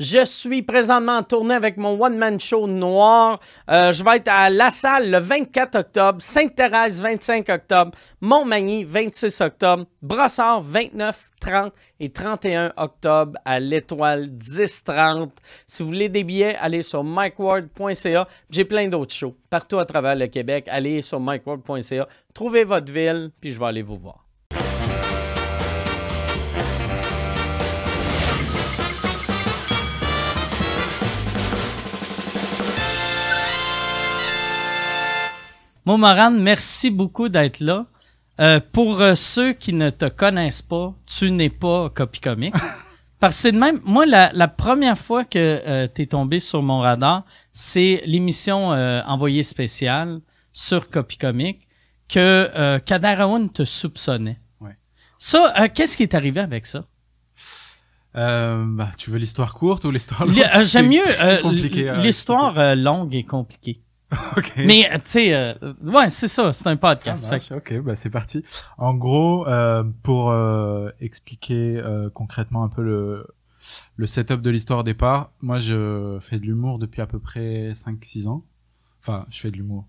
Je suis présentement en tournée avec mon one-man show noir. Euh, je vais être à La Salle le 24 octobre, Sainte-Thérèse 25 octobre, Montmagny 26 octobre, Brossard 29, 30 et 31 octobre à l'Étoile 10-30. Si vous voulez des billets, allez sur mikeward.ca. J'ai plein d'autres shows partout à travers le Québec. Allez sur mikeward.ca, trouvez votre ville, puis je vais aller vous voir. Momoran, merci beaucoup d'être là. Euh, pour euh, ceux qui ne te connaissent pas, tu n'es pas Copy Comic. Parce que c'est de même, moi, la, la première fois que euh, tu es tombé sur mon radar, c'est l'émission euh, Envoyé spécial sur Copy Comic que euh, Kader Aoun te soupçonnait. Ouais. Ça, qu'est-ce qui est arrivé avec ça? Euh, bah, tu veux l'histoire courte ou l'histoire longue? J'aime mieux euh, l'histoire longue et compliquée. Ok. Mais, euh, tu sais, euh, ouais, c'est ça, c'est un podcast. Fait Ok, bah c'est parti. En gros, euh, pour euh, expliquer euh, concrètement un peu le, le setup de l'histoire au départ, moi je fais de l'humour depuis à peu près 5-6 ans. Enfin, je fais de l'humour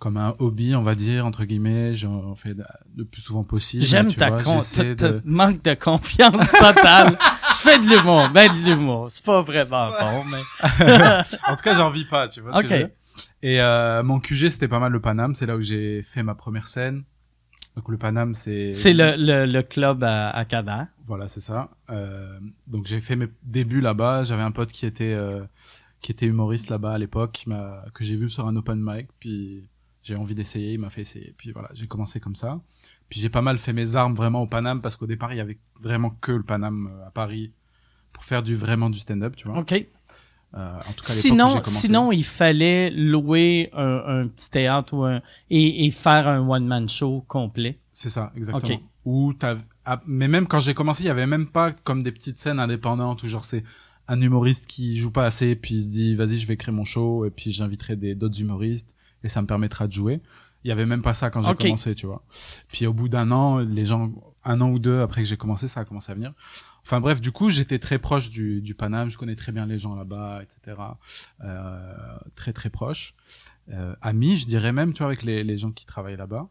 comme un hobby, on va dire, entre guillemets. J'en fais le plus souvent possible. J'aime ta con- de- manque de confiance totale. Je fais de l'humour, ben de l'humour. C'est pas vraiment bon, mais. en tout cas, j'en vis pas, tu vois. ce que Et euh, mon QG, c'était pas mal le Paname. C'est là où j'ai fait ma première scène. Donc le Paname, c'est. C'est le, le, le club à, à. Voilà, c'est ça. Euh, donc j'ai fait mes débuts là-bas. J'avais un pote qui était euh, qui était humoriste là-bas à l'époque, que j'ai vu sur un open mic. Puis j'ai envie d'essayer. Il m'a fait essayer. Puis voilà, j'ai commencé comme ça. Puis j'ai pas mal fait mes armes vraiment au Paname parce qu'au départ il y avait vraiment que le Paname euh, à Paris pour faire du vraiment du stand-up, tu vois. OK. Euh, en tout cas, Sinon, sinon, il fallait louer un, un petit théâtre ou un, et, et faire un one-man show complet. C'est ça, exactement. Ok. Ou t'as, ah, mais même quand j'ai commencé, il y avait même pas comme des petites scènes indépendantes où genre c'est un humoriste qui joue pas assez puis il se dit vas-y je vais créer mon show et puis j'inviterai d'autres humoristes et ça me permettra de jouer. Il y avait même pas ça quand j'ai commencé, tu vois. Puis au bout d'un an, les gens, un an ou deux après que j'ai commencé, ça a commencé à venir. Enfin bref, du coup, j'étais très proche du, du Paname, je connais très bien les gens là-bas, etc. Euh, très très proche. Euh, ami, je dirais même, tu vois, avec les, les gens qui travaillent là-bas.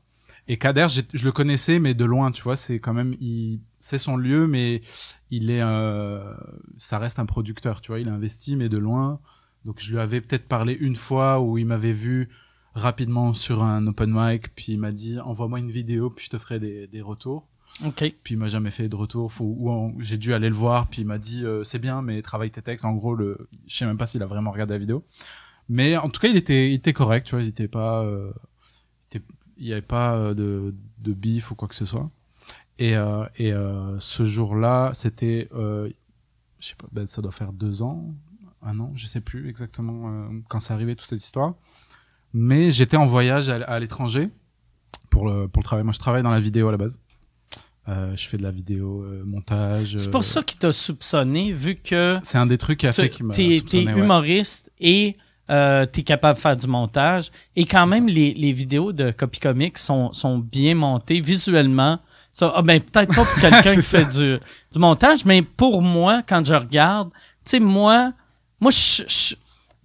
Et Kader, je le connaissais, mais de loin, tu vois, c'est quand même, c'est son lieu, mais il est, euh, ça reste un producteur, tu vois, il a investi, mais de loin. Donc je lui avais peut-être parlé une fois où il m'avait vu rapidement sur un open mic, puis il m'a dit envoie-moi une vidéo, puis je te ferai des, des retours. OK. Puis il m'a jamais fait de retour. Faut, j'ai dû aller le voir, puis il m'a dit euh, c'est bien, mais travaille tes textes. En gros, le, je sais même pas s'il a vraiment regardé la vidéo. Mais en tout cas, il était, il était correct, tu vois, il était pas, euh, il était- il y avait pas euh, de, de bif ou quoi que ce soit. Et, euh, et euh, ce jour-là, c'était, euh, je sais pas, ben, ça doit faire deux ans, un an, je sais plus exactement quand c'est arrivé toute cette histoire. Mais j'étais en voyage à, à l'étranger pour le pour le travail. Moi, je travaille dans la vidéo à la base. Euh, je fais de la vidéo euh, montage. C'est euh, pour ça qu'il t'a soupçonné, vu que C'est un des trucs qui a fait qu'il m'a t'es ouais. humoriste et euh, t'es capable de faire du montage. Et quand même, les, les vidéos de Copy Comics sont, sont bien montées visuellement. Ça, ah ben, peut-être pas pour quelqu'un qui fait du, du montage, mais pour moi, quand je regarde, tu sais, moi, moi, je, je-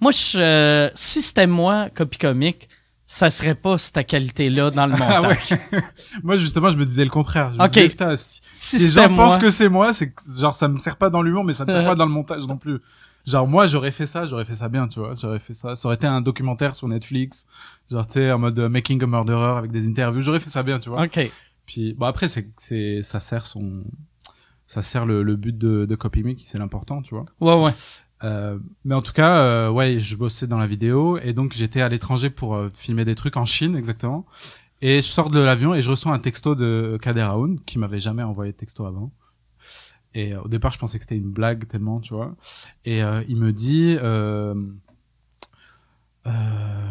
moi, je, euh, si c'était moi, Copy Comic, ça serait pas cette qualité-là dans le Ah ouais. montage. Moi, justement, je me disais le contraire. Je me Ok. disais, putain, si, Si si les c'était gens moi, pensent que c'est moi, c'est genre, ça me sert pas dans l'humour, mais ça me sert pas dans le montage non plus. Genre, moi, j'aurais fait ça, j'aurais fait ça bien, tu vois. J'aurais fait ça. Ça aurait été un documentaire sur Netflix. Genre, tu sais, en mode euh, Making a Murderer avec des interviews. J'aurais fait ça bien, tu vois. OK. Puis, bon, après, c'est, c'est, ça sert son, ça sert le, le but de, de CopyMe, c'est l'important, tu vois. Ouais, ouais. Euh, mais en tout cas, euh, ouais, je bossais dans la vidéo et donc j'étais à l'étranger pour euh, filmer des trucs en Chine exactement. Et je sors de l'avion et je reçois un texto de Kader Aoun qui m'avait jamais envoyé de texto avant. Et euh, au départ, je pensais que c'était une blague tellement, tu vois. Et il me dit, euh, euh,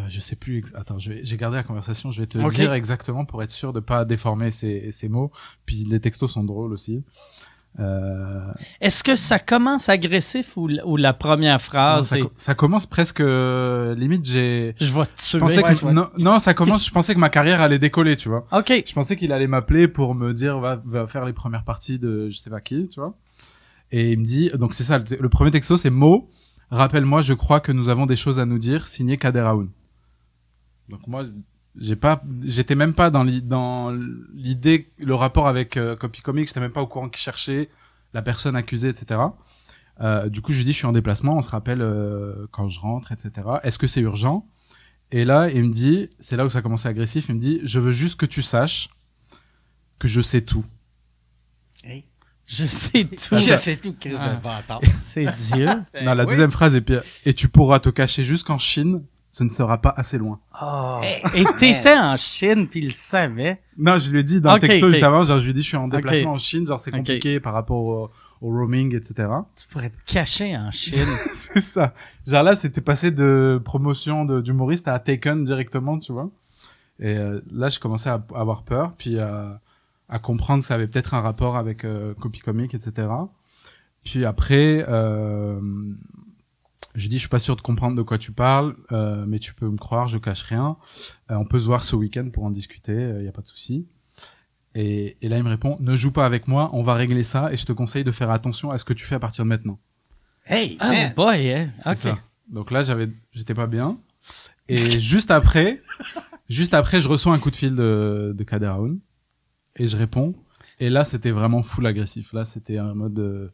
je sais plus. Attends, j'ai gardé la conversation. Je vais te Ok. dire exactement pour être sûr de pas déformer ces, ces mots. Puis les textos sont drôles aussi. Euh, Est-ce que ça commence agressif ou, la- ou la première non, phrase ça, est co- ça commence presque euh, limite. J'ai je tuer? pensais Ouais, que je vois. non, non, ça commence. Je pensais que ma carrière allait décoller, tu vois. OK. Je pensais qu'il allait m'appeler pour me dire va, va faire les premières parties de je sais pas qui, tu vois. Et il me dit, donc c'est ça, le, le premier texto, c'est Mo, rappelle-moi, je crois que nous avons des choses à nous dire, signé Kader Aoun. Donc moi, j'ai pas, j'étais même pas dans dans l'idée, le rapport avec euh, Copy Comics, j'étais même pas au courant qui cherchait la personne accusée, etc. Euh, du coup, je lui dis, je suis en déplacement, on se rappelle euh, quand je rentre, etc. Est-ce que c'est urgent? Et là, il me dit, c'est là où ça a commencé agressif, il me dit, je veux juste que tu saches que je sais tout. Hey. Je sais tout. Je sais tout, Chris Ah. de. C'est Dieu. non, la oui. deuxième phrase est pire. Et tu pourras te cacher jusqu'en Chine, ce ne sera pas assez loin. Oh. Et t'étais en Chine, puis il le savait. Non, je lui ai dit dans le texto ok. juste avant, genre je lui ai dit je suis en déplacement en Chine, genre c'est compliqué par rapport au, au roaming, etc. Tu pourrais te cacher en Chine. c'est ça. Genre là, c'était passé de promotion de- d'humoriste à Taken directement, tu vois. Et euh, là, je commençais à, à avoir peur, puis à, à comprendre que ça avait peut-être un rapport avec euh, Copy Comic, etc. Puis après, euh, je lui dis, je suis pas sûr de comprendre de quoi tu parles, euh, mais tu peux me croire, je cache rien. Euh, on peut se voir ce week-end pour en discuter, il y a pas de souci. Et, et là, il me répond, ne joue pas avec moi, on va régler ça, et je te conseille de faire attention à ce que tu fais à partir de maintenant. Hey, Oh man. boy, hein. C'est OK. ça. Donc là, j'avais, j'étais pas bien. Et juste après, juste après, je reçois un coup de fil de, de Kader Aoun. Et je réponds. Et là, c'était vraiment full agressif. Là, c'était un mode, euh,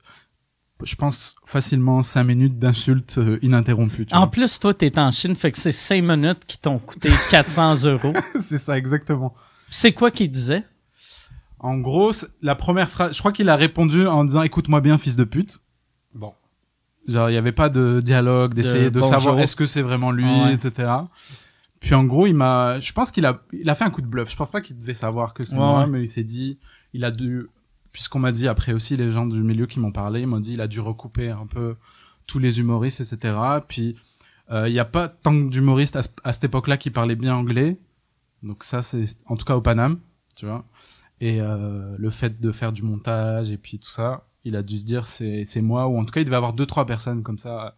je pense, facilement cinq minutes d'insultes euh, ininterrompues. tu En vois. plus, toi, t'es en Chine, fait que c'est cinq minutes qui t'ont coûté 400 euros. c'est ça, exactement. C'est quoi qu'il disait? En gros, la première phrase, je crois qu'il a répondu en disant écoute-moi bien, fils de pute. Bon. Genre, il n'y avait pas de dialogue, d'essayer de, savoir est-ce que c'est vraiment lui, Ouais. etc. Puis en gros, il m'a, je pense qu'il a, il a fait un coup de bluff. Je pense pas qu'il devait savoir que c'est Ouais, moi, mais il s'est dit, il a dû, puisqu'on m'a dit après aussi les gens du milieu qui m'ont parlé, ils m'ont dit il a dû recouper un peu tous les humoristes, etc. Puis euh, il n'y a pas tant d'humoristes à, à cette époque-là qui parlaient bien anglais. Donc ça, c'est en tout cas au Paname, tu vois. Et euh, le fait de faire du montage et puis tout ça, il a dû se dire c'est c'est moi ou en tout cas il devait avoir deux trois personnes comme ça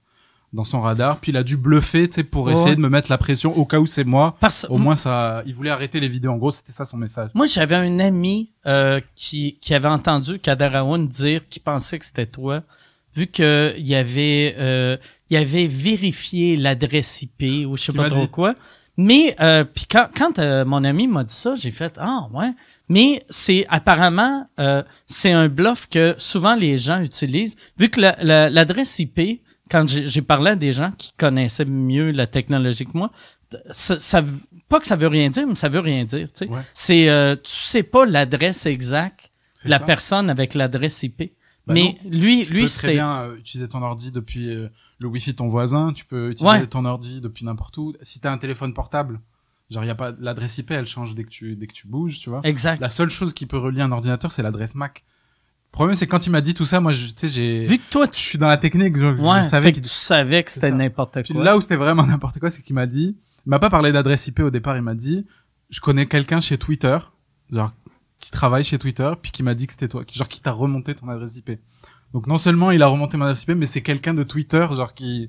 dans son radar. Puis il a dû bluffer, tu sais, pour essayer de me mettre la pression au cas où c'est moi. Parce Au moins ça, il voulait arrêter les vidéos. En gros, c'était ça son message. Moi, j'avais un ami euh, qui, qui avait entendu Kader Aoun dire qu'il pensait que c'était toi, vu que il avait, euh, il avait vérifié l'adresse IP ou je sais Qui pas trop dit. quoi. Mais euh, puis quand, quand euh, mon ami m'a dit ça, j'ai fait ah ouais. Mais c'est apparemment euh, c'est un bluff que souvent les gens utilisent, vu que la- la- l'adresse IP, quand j'ai parlé à des gens qui connaissaient mieux la technologie que moi, ça, ça pas que ça veut rien dire, mais ça veut rien dire. Tu sais, Ouais. c'est euh, tu sais pas l'adresse exacte de la ça. personne avec l'adresse IP. Bah mais lui, Tu lui peux très c'était bien euh, utiliser ton ordi depuis euh, le wifi de ton voisin. Tu peux utiliser Ouais. ton ordi depuis n'importe où. Si t'as un téléphone portable, genre y a pas l'adresse IP, elle change dès que tu dès que tu bouges, tu vois. exact. La seule chose qui peut relier un ordinateur, c'est l'adresse Mac. Le problème, c'est quand il m'a dit tout ça, moi, je- tu sais, j'ai, Vu que toi je tu suis dans la technique, je, je ouais, savais fait qu'il que tu savais que c'était n'importe quoi. là où c'était vraiment n'importe quoi, c'est qu'il m'a dit, il m'a pas parlé d'adresse IP au départ, il m'a dit, je connais quelqu'un chez Twitter, genre, qui travaille chez Twitter, puis qui m'a dit que c'était toi, genre, qui t'a remonté ton adresse IP. Donc non seulement il a remonté mon adresse IP, mais c'est quelqu'un de Twitter, genre, qui,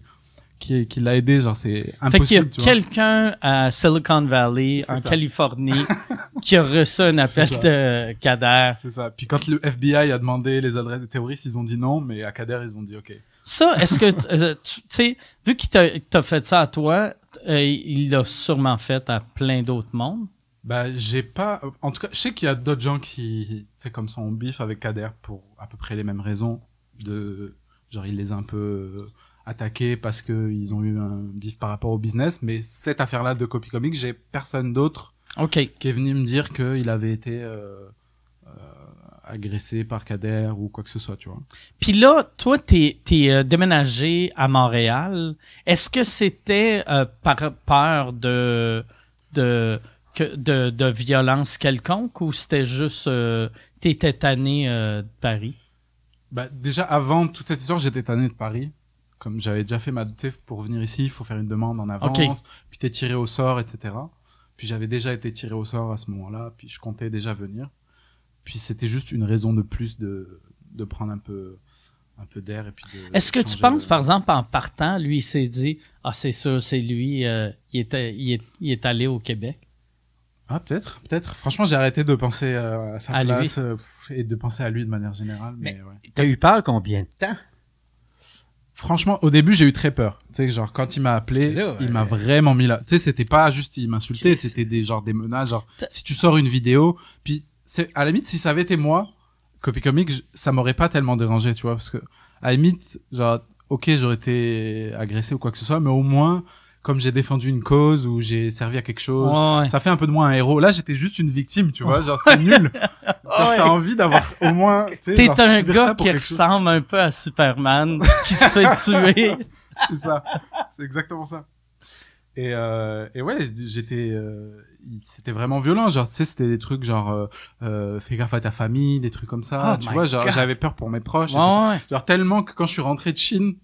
qui, qui l'a aidé, genre, c'est Fait qu'il y a impossible, quelqu'un à Silicon Valley, en ça. Californie, qui a reçu un appel de Kader. C'est ça. Puis quand le FBI a demandé les adresses des terroristes, ils ont dit non, mais à Kader, ils ont dit ok. Ça, est-ce que, euh, tu sais, vu qu'il t'a fait ça à toi, euh, il l'a sûrement fait à plein d'autres mondes? Bah, j'ai pas. En tout cas, je sais qu'il y a d'autres gens qui, c'est comme ça, ont bif avec Kader pour à peu près les mêmes raisons. De genre, il les a un peu attaqués parce que ils ont eu un bif par rapport au business. Mais cette affaire-là de Copy Comics, j'ai personne d'autre OK. qui est venu me dire qu'il avait été euh, euh, agressé par Kader ou quoi que ce soit, tu vois. Puis là, toi, t'es es, euh, déménagé à Montréal. Est-ce que c'était euh, par peur de de, de de violence quelconque ou c'était juste euh, t'étais tanné euh, de Paris? Bah, déjà, avant toute cette histoire, j'étais tanné de Paris. Comme j'avais déjà fait ma, tu sais, pour venir ici, il faut faire une demande en avance. Ok. Puis t'es tiré au sort, etc. Puis j'avais déjà été tiré au sort à ce moment-là. Puis je comptais déjà venir. Puis c'était juste une raison de plus de, de prendre un peu, un peu d'air et puis de. Est-ce que tu penses, de- par exemple, en partant, lui, il s'est dit, ah, c'est sûr, c'est lui, euh, il, était, il, est, il est allé au Québec? Ah, peut-être, peut-être. Franchement, j'ai arrêté de penser euh, à sa À place. euh, et de penser à lui de manière générale. Mais, Mais- ouais. T'as eu peur combien de temps? Franchement, au début, j'ai eu très peur. Tu sais, genre, quand il m'a appelé, il m'a vraiment mis là. Tu sais, c'était pas juste il m'insultait, c'était des, genre, des menaces. Genre, si tu sors une vidéo, puis, c'est, à la limite, si ça avait été moi, Copy Comic, ça m'aurait pas tellement dérangé, tu vois, parce que, à la limite, genre, ok, j'aurais été agressé ou quoi que ce soit, mais au moins, comme j'ai défendu une cause ou j'ai servi à quelque chose, ouais. ça fait un peu de moi un héros. Là, j'étais juste une victime, tu vois, genre, c'est nul. Ouais. t'as envie d'avoir au moins, T'es un gars qui chose. ressemble un peu à Superman, qui se fait tuer. c'est ça. C'est exactement ça. Et, euh, et ouais, j'étais, euh, c'était vraiment violent. Genre, tu sais, c'était des trucs genre, euh, euh, fais gaffe à ta famille, des trucs comme ça. Oh tu my vois, j'avais peur pour mes proches. Ouais, etc. ouais. Genre, tellement que quand je suis rentré de Chine,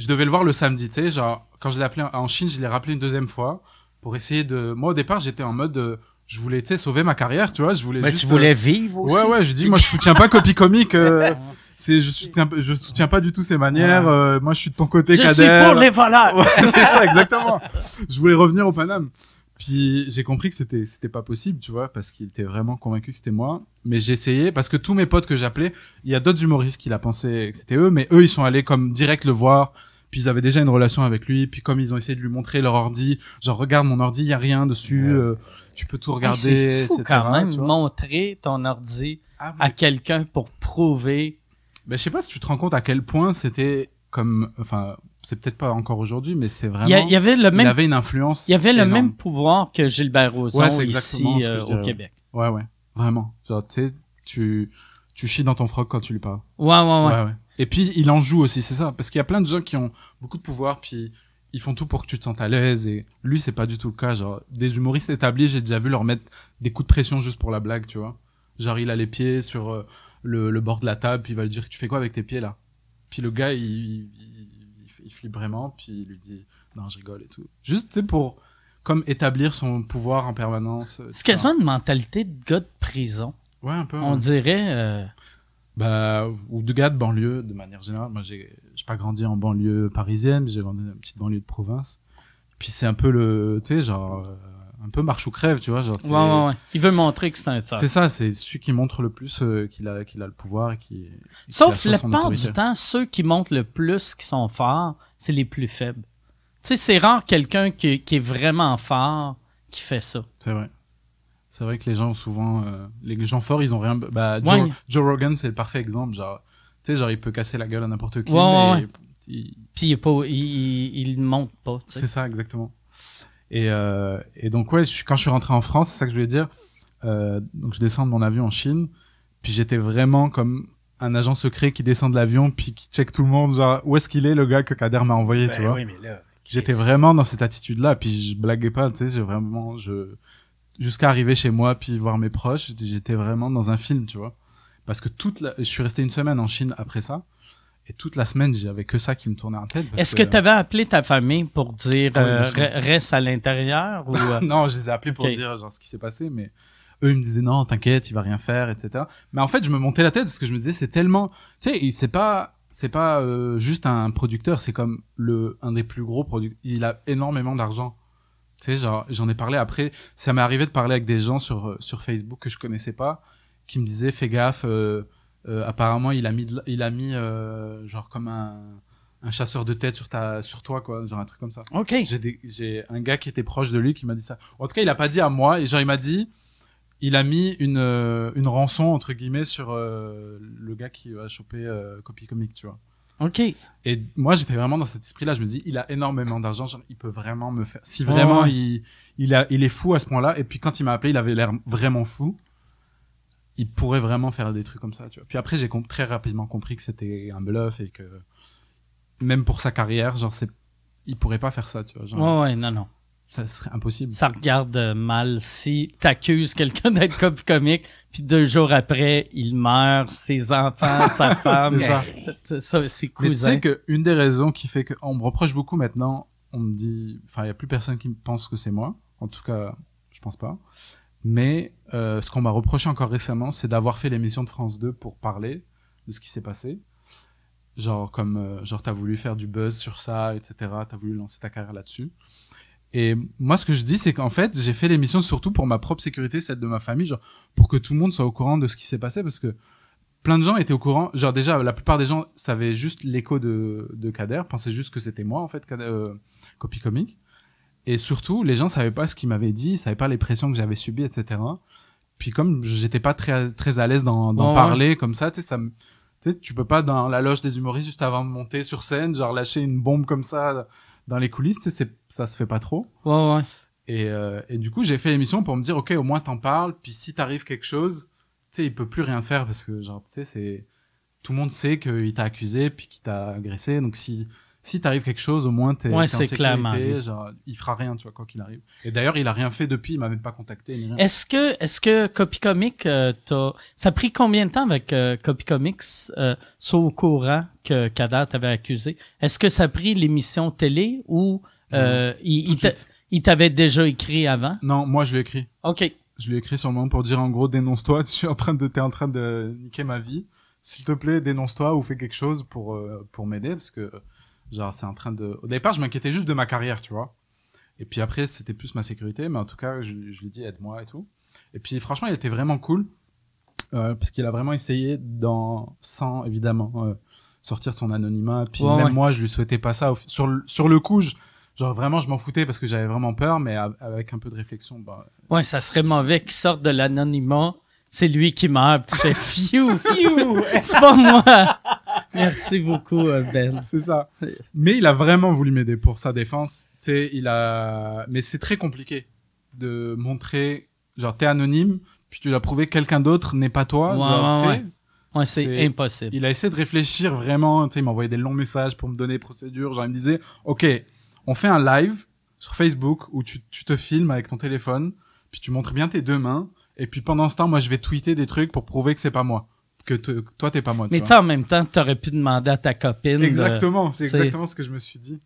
je devais le voir le samedi, tu sais. Genre, quand je l'ai appelé en- Chine, je l'ai rappelé une deuxième fois pour essayer de. Moi, au départ, j'étais en mode, euh, je voulais, tu sais, sauver ma carrière, tu vois. Je voulais Mais juste. tu voulais vivre euh, aussi? Ouais, ouais, je dis, moi, je soutiens pas Copy Comic. euh, c'est, je soutiens, je soutiens pas du tout ses manières. euh, moi, je suis de ton côté, Je Kader. suis pour les. Ouais, c'est ça, exactement. Je voulais revenir au Paname. Puis j'ai compris que c'était c'était pas possible, tu vois, parce qu'il était vraiment convaincu que c'était moi. Mais j'ai essayé parce que tous mes potes que j'appelais, il y a d'autres humoristes qui l'a pensé que c'était eux, mais eux ils sont allés comme direct le voir. Puis ils avaient déjà une relation avec lui. Puis comme ils ont essayé de lui montrer leur ordi, genre regarde mon ordi, il y a rien dessus, Ouais. euh, tu peux tout regarder. C'est fou etc., quand même, montrer ton ordi Ah, à quelqu'un pour prouver. Ben, je sais pas si tu te rends compte à quel point c'était comme, enfin, c'est peut-être pas encore aujourd'hui, mais c'est vraiment. Il y, il avait le il même, avait une influence. il y avait le énorme. même pouvoir que Gilbert Rozon Ouais, ici euh, au. Québec. Ouais, ouais, vraiment. Genre, tu tu, tu chies dans ton froc quand tu lui parles. Ouais, ouais, ouais. Ouais, ouais. Et puis, il en joue aussi, c'est ça. Parce qu'il y a plein de gens qui ont beaucoup de pouvoir, puis ils font tout pour que tu te sentes à l'aise. Et lui, c'est pas du tout le cas. Genre, des humoristes établis, j'ai déjà vu leur mettre des coups de pression juste pour la blague, tu vois. Genre, il a les pieds sur euh, le, le bord de la table, puis il va lui dire, tu fais quoi avec tes pieds, là? Puis le gars, il, il, il, il flippe vraiment, puis il lui dit, non, je rigole et tout. Juste, tu sais, pour, comme établir son pouvoir en permanence. C'est etc. quasiment une mentalité de gars de prison. Ouais, un peu. On ouais. dirait. euh, Bah, ou de gars de banlieue, de manière générale. Moi, j'ai, j'ai pas grandi en banlieue parisienne, j'ai grandi dans une petite banlieue de province. Puis c'est un peu le, tu sais, genre, euh, un peu marche ou crève, tu vois, genre. Ouais, ouais, ouais. Il veut montrer que c'est un. C'est ça, c'est celui qui montre le plus euh, qu'il a, qu'il a le pouvoir et qui. Sauf la autorité. du temps, ceux qui montrent le plus, qui sont forts, c'est les plus faibles. Tu sais, c'est rare quelqu'un qui, qui est vraiment fort qui fait ça. C'est vrai. C'est vrai que les gens ont souvent, euh, les gens forts, ils ont rien. Bah, Joe, Ouais. Joe Rogan, c'est le parfait exemple, genre, tu sais, genre, il peut casser la gueule à n'importe qui, Ouais, mais ouais. il- Puis il est pas, il, il, montre pas. tu sais. C'est ça, exactement. Et, euh, et donc, ouais, je suis- quand je suis rentré en France, c'est ça que je voulais dire. Euh, donc, je descends de mon avion en Chine. Puis j'étais vraiment comme un agent secret qui descend de l'avion, puis qui check tout le monde, genre, où est-ce qu'il est, le gars que Kader m'a envoyé, tu vois. oui, mais là. J'étais vraiment dans cette attitude-là, puis je blaguais pas, tu sais, j'ai vraiment, je, jusqu'à arriver chez moi, puis voir mes proches, j'étais vraiment dans un film, tu vois. Parce que toute la, je suis resté une semaine en Chine après ça, et toute la semaine, j'avais que ça qui me tournait en tête. Est-ce que tu avais appelé ta famille pour dire euh, reste à l'intérieur ou euh, non, je les ai appelés pour dire genre ce qui s'est passé, mais eux ils me disaient non, t'inquiète, il va rien faire, etc. Mais en fait, je me montais la tête parce que je me disais c'est tellement, tu sais, il- c'est pas, c'est pas euh, juste un producteur, c'est comme le un des plus gros producteurs. Il a énormément d'argent. Tu sais, genre j'en ai parlé après. Ça m'est arrivé de parler avec des gens sur euh, sur Facebook que je connaissais pas, qui me disaient fais gaffe. euh, euh, apparemment, il a mis, de il a mis euh, genre comme un un chasseur de tête sur ta sur toi quoi, genre un truc comme ça. Ok. J'ai des- j'ai un gars qui était proche de lui qui m'a dit ça. En tout cas, il a pas dit à moi. Et genre, il m'a dit, il a mis une, euh, une rançon, entre guillemets, sur euh, le gars qui va choper euh, Copy Comic, tu vois. Ok. Et moi, j'étais vraiment dans cet esprit-là. Je me dis, il a énormément d'argent. Il peut vraiment me faire. Si vraiment il, il, a, il est fou à ce point-là. Et puis quand il m'a appelé, il avait l'air vraiment fou. Il pourrait vraiment faire des trucs comme ça, tu vois. Puis après, j'ai très rapidement compris que c'était un bluff et que même pour sa carrière, genre, c'est, il pourrait pas faire ça, tu vois. Genre, ouais, non, non. Ça serait impossible. Ça regarde euh, mal si t'accuses quelqu'un d'être copie comique, puis deux jours après, il meurt, ses enfants, sa femme, ça, ses Mais tu cousins. sais que une des raisons qui fait qu'on me reproche beaucoup maintenant, on me dit, enfin, il y a plus personne qui pense que c'est moi. En tout cas, je pense pas. Mais euh, ce qu'on m'a reproché encore récemment, c'est d'avoir fait l'émission de France 2 pour parler de ce qui s'est passé. Genre comme, euh, genre t'as voulu faire du buzz sur ça, etc. T'as voulu lancer ta carrière là-dessus. Et moi, ce que je dis, c'est qu'en fait, j'ai fait l'émission surtout pour ma propre sécurité, celle de ma famille, genre pour que tout le monde soit au courant de ce qui s'est passé, parce que plein de gens étaient au courant. Genre déjà, la plupart des gens savaient juste l'écho de, de Kader, pensaient juste que c'était moi en fait, Kader, euh, copie comique. Et surtout, les gens savaient pas ce qu'il m'avait dit, ils savaient pas les pressions que j'avais subies, etc. Puis comme j'étais pas très très à l'aise d'en d'en parler comme ça, tu sais, ça me tu sais, tu peux pas dans la loge des humoristes juste avant de monter sur scène, genre lâcher une bombe comme ça dans les coulisses, tu sais, c'est- ça se fait pas trop. Ouais, ouais. Et, euh, et du coup, j'ai fait l'émission pour me dire, ok, au moins t'en parles, puis si t'arrive quelque chose, tu sais, il peut plus rien faire parce que, genre, tu sais, c'est tout le monde sait qu'il t'a accusé puis qu'il t'a agressé, donc si si t'arrive quelque chose, au moins t'es Ouais, t'es en sécurité, lui. genre, il fera rien, tu vois, quoi qu'il arrive. Et d'ailleurs, il a rien fait depuis, il m'a même pas contacté. Est-ce que, est-ce que Copy Comics, euh, ça a pris combien de temps avec euh, Copy Comics, euh, soit au courant que Kader t'avait accusé? Est-ce que ça a pris l'émission télé ou euh, il, t'avait déjà écrit avant? Non, moi je lui ai écrit. OK. Je lui ai écrit sur le moment pour dire en gros dénonce-toi, tu es en train de t'es en train de niquer ma vie. S'il te plaît, dénonce-toi ou fais quelque chose pour euh, pour m'aider parce que genre c'est en train de au départ, je m'inquiétais juste de ma carrière, tu vois. Et puis après, c'était plus ma sécurité, mais en tout cas, je, je lui ai dit aide-moi et tout. Et puis franchement, il était vraiment cool euh, parce qu'il a vraiment essayé dans sans évidemment euh, sortir son anonymat. Puis Ouais, même ouais. moi, je lui souhaitais pas ça. Sur le, sur le coup, je- genre vraiment, je m'en foutais parce que j'avais vraiment peur, mais avec un peu de réflexion, bah, Ouais, ça serait mauvais qu'il sorte de l'anonymat. C'est lui qui meurt. puis Tu fais fiou, fiou. C'est pas moi. Merci beaucoup, euh, Ben. C'est ça. Mais il a vraiment voulu m'aider pour sa défense. Tu sais, il a. Mais c'est très compliqué de montrer, genre, t'es anonyme, puis tu dois prouver que quelqu'un d'autre n'est pas toi. Ouais, genre, ouais, ouais. C'est impossible. Il a essayé de réfléchir vraiment. Tu sais, il m'envoyait des longs messages pour me donner procédure. Genre, il me disait, OK, on fait un live sur Facebook où tu, tu te filmes avec ton téléphone, puis tu montres bien tes deux mains, et puis pendant ce temps, moi, je vais tweeter des trucs pour prouver que c'est pas moi. Que toi, t'es pas moi. Mais tu sais, en même temps, t'aurais pu demander à ta copine. de- Exactement, c'est exactement ce que je me suis dit.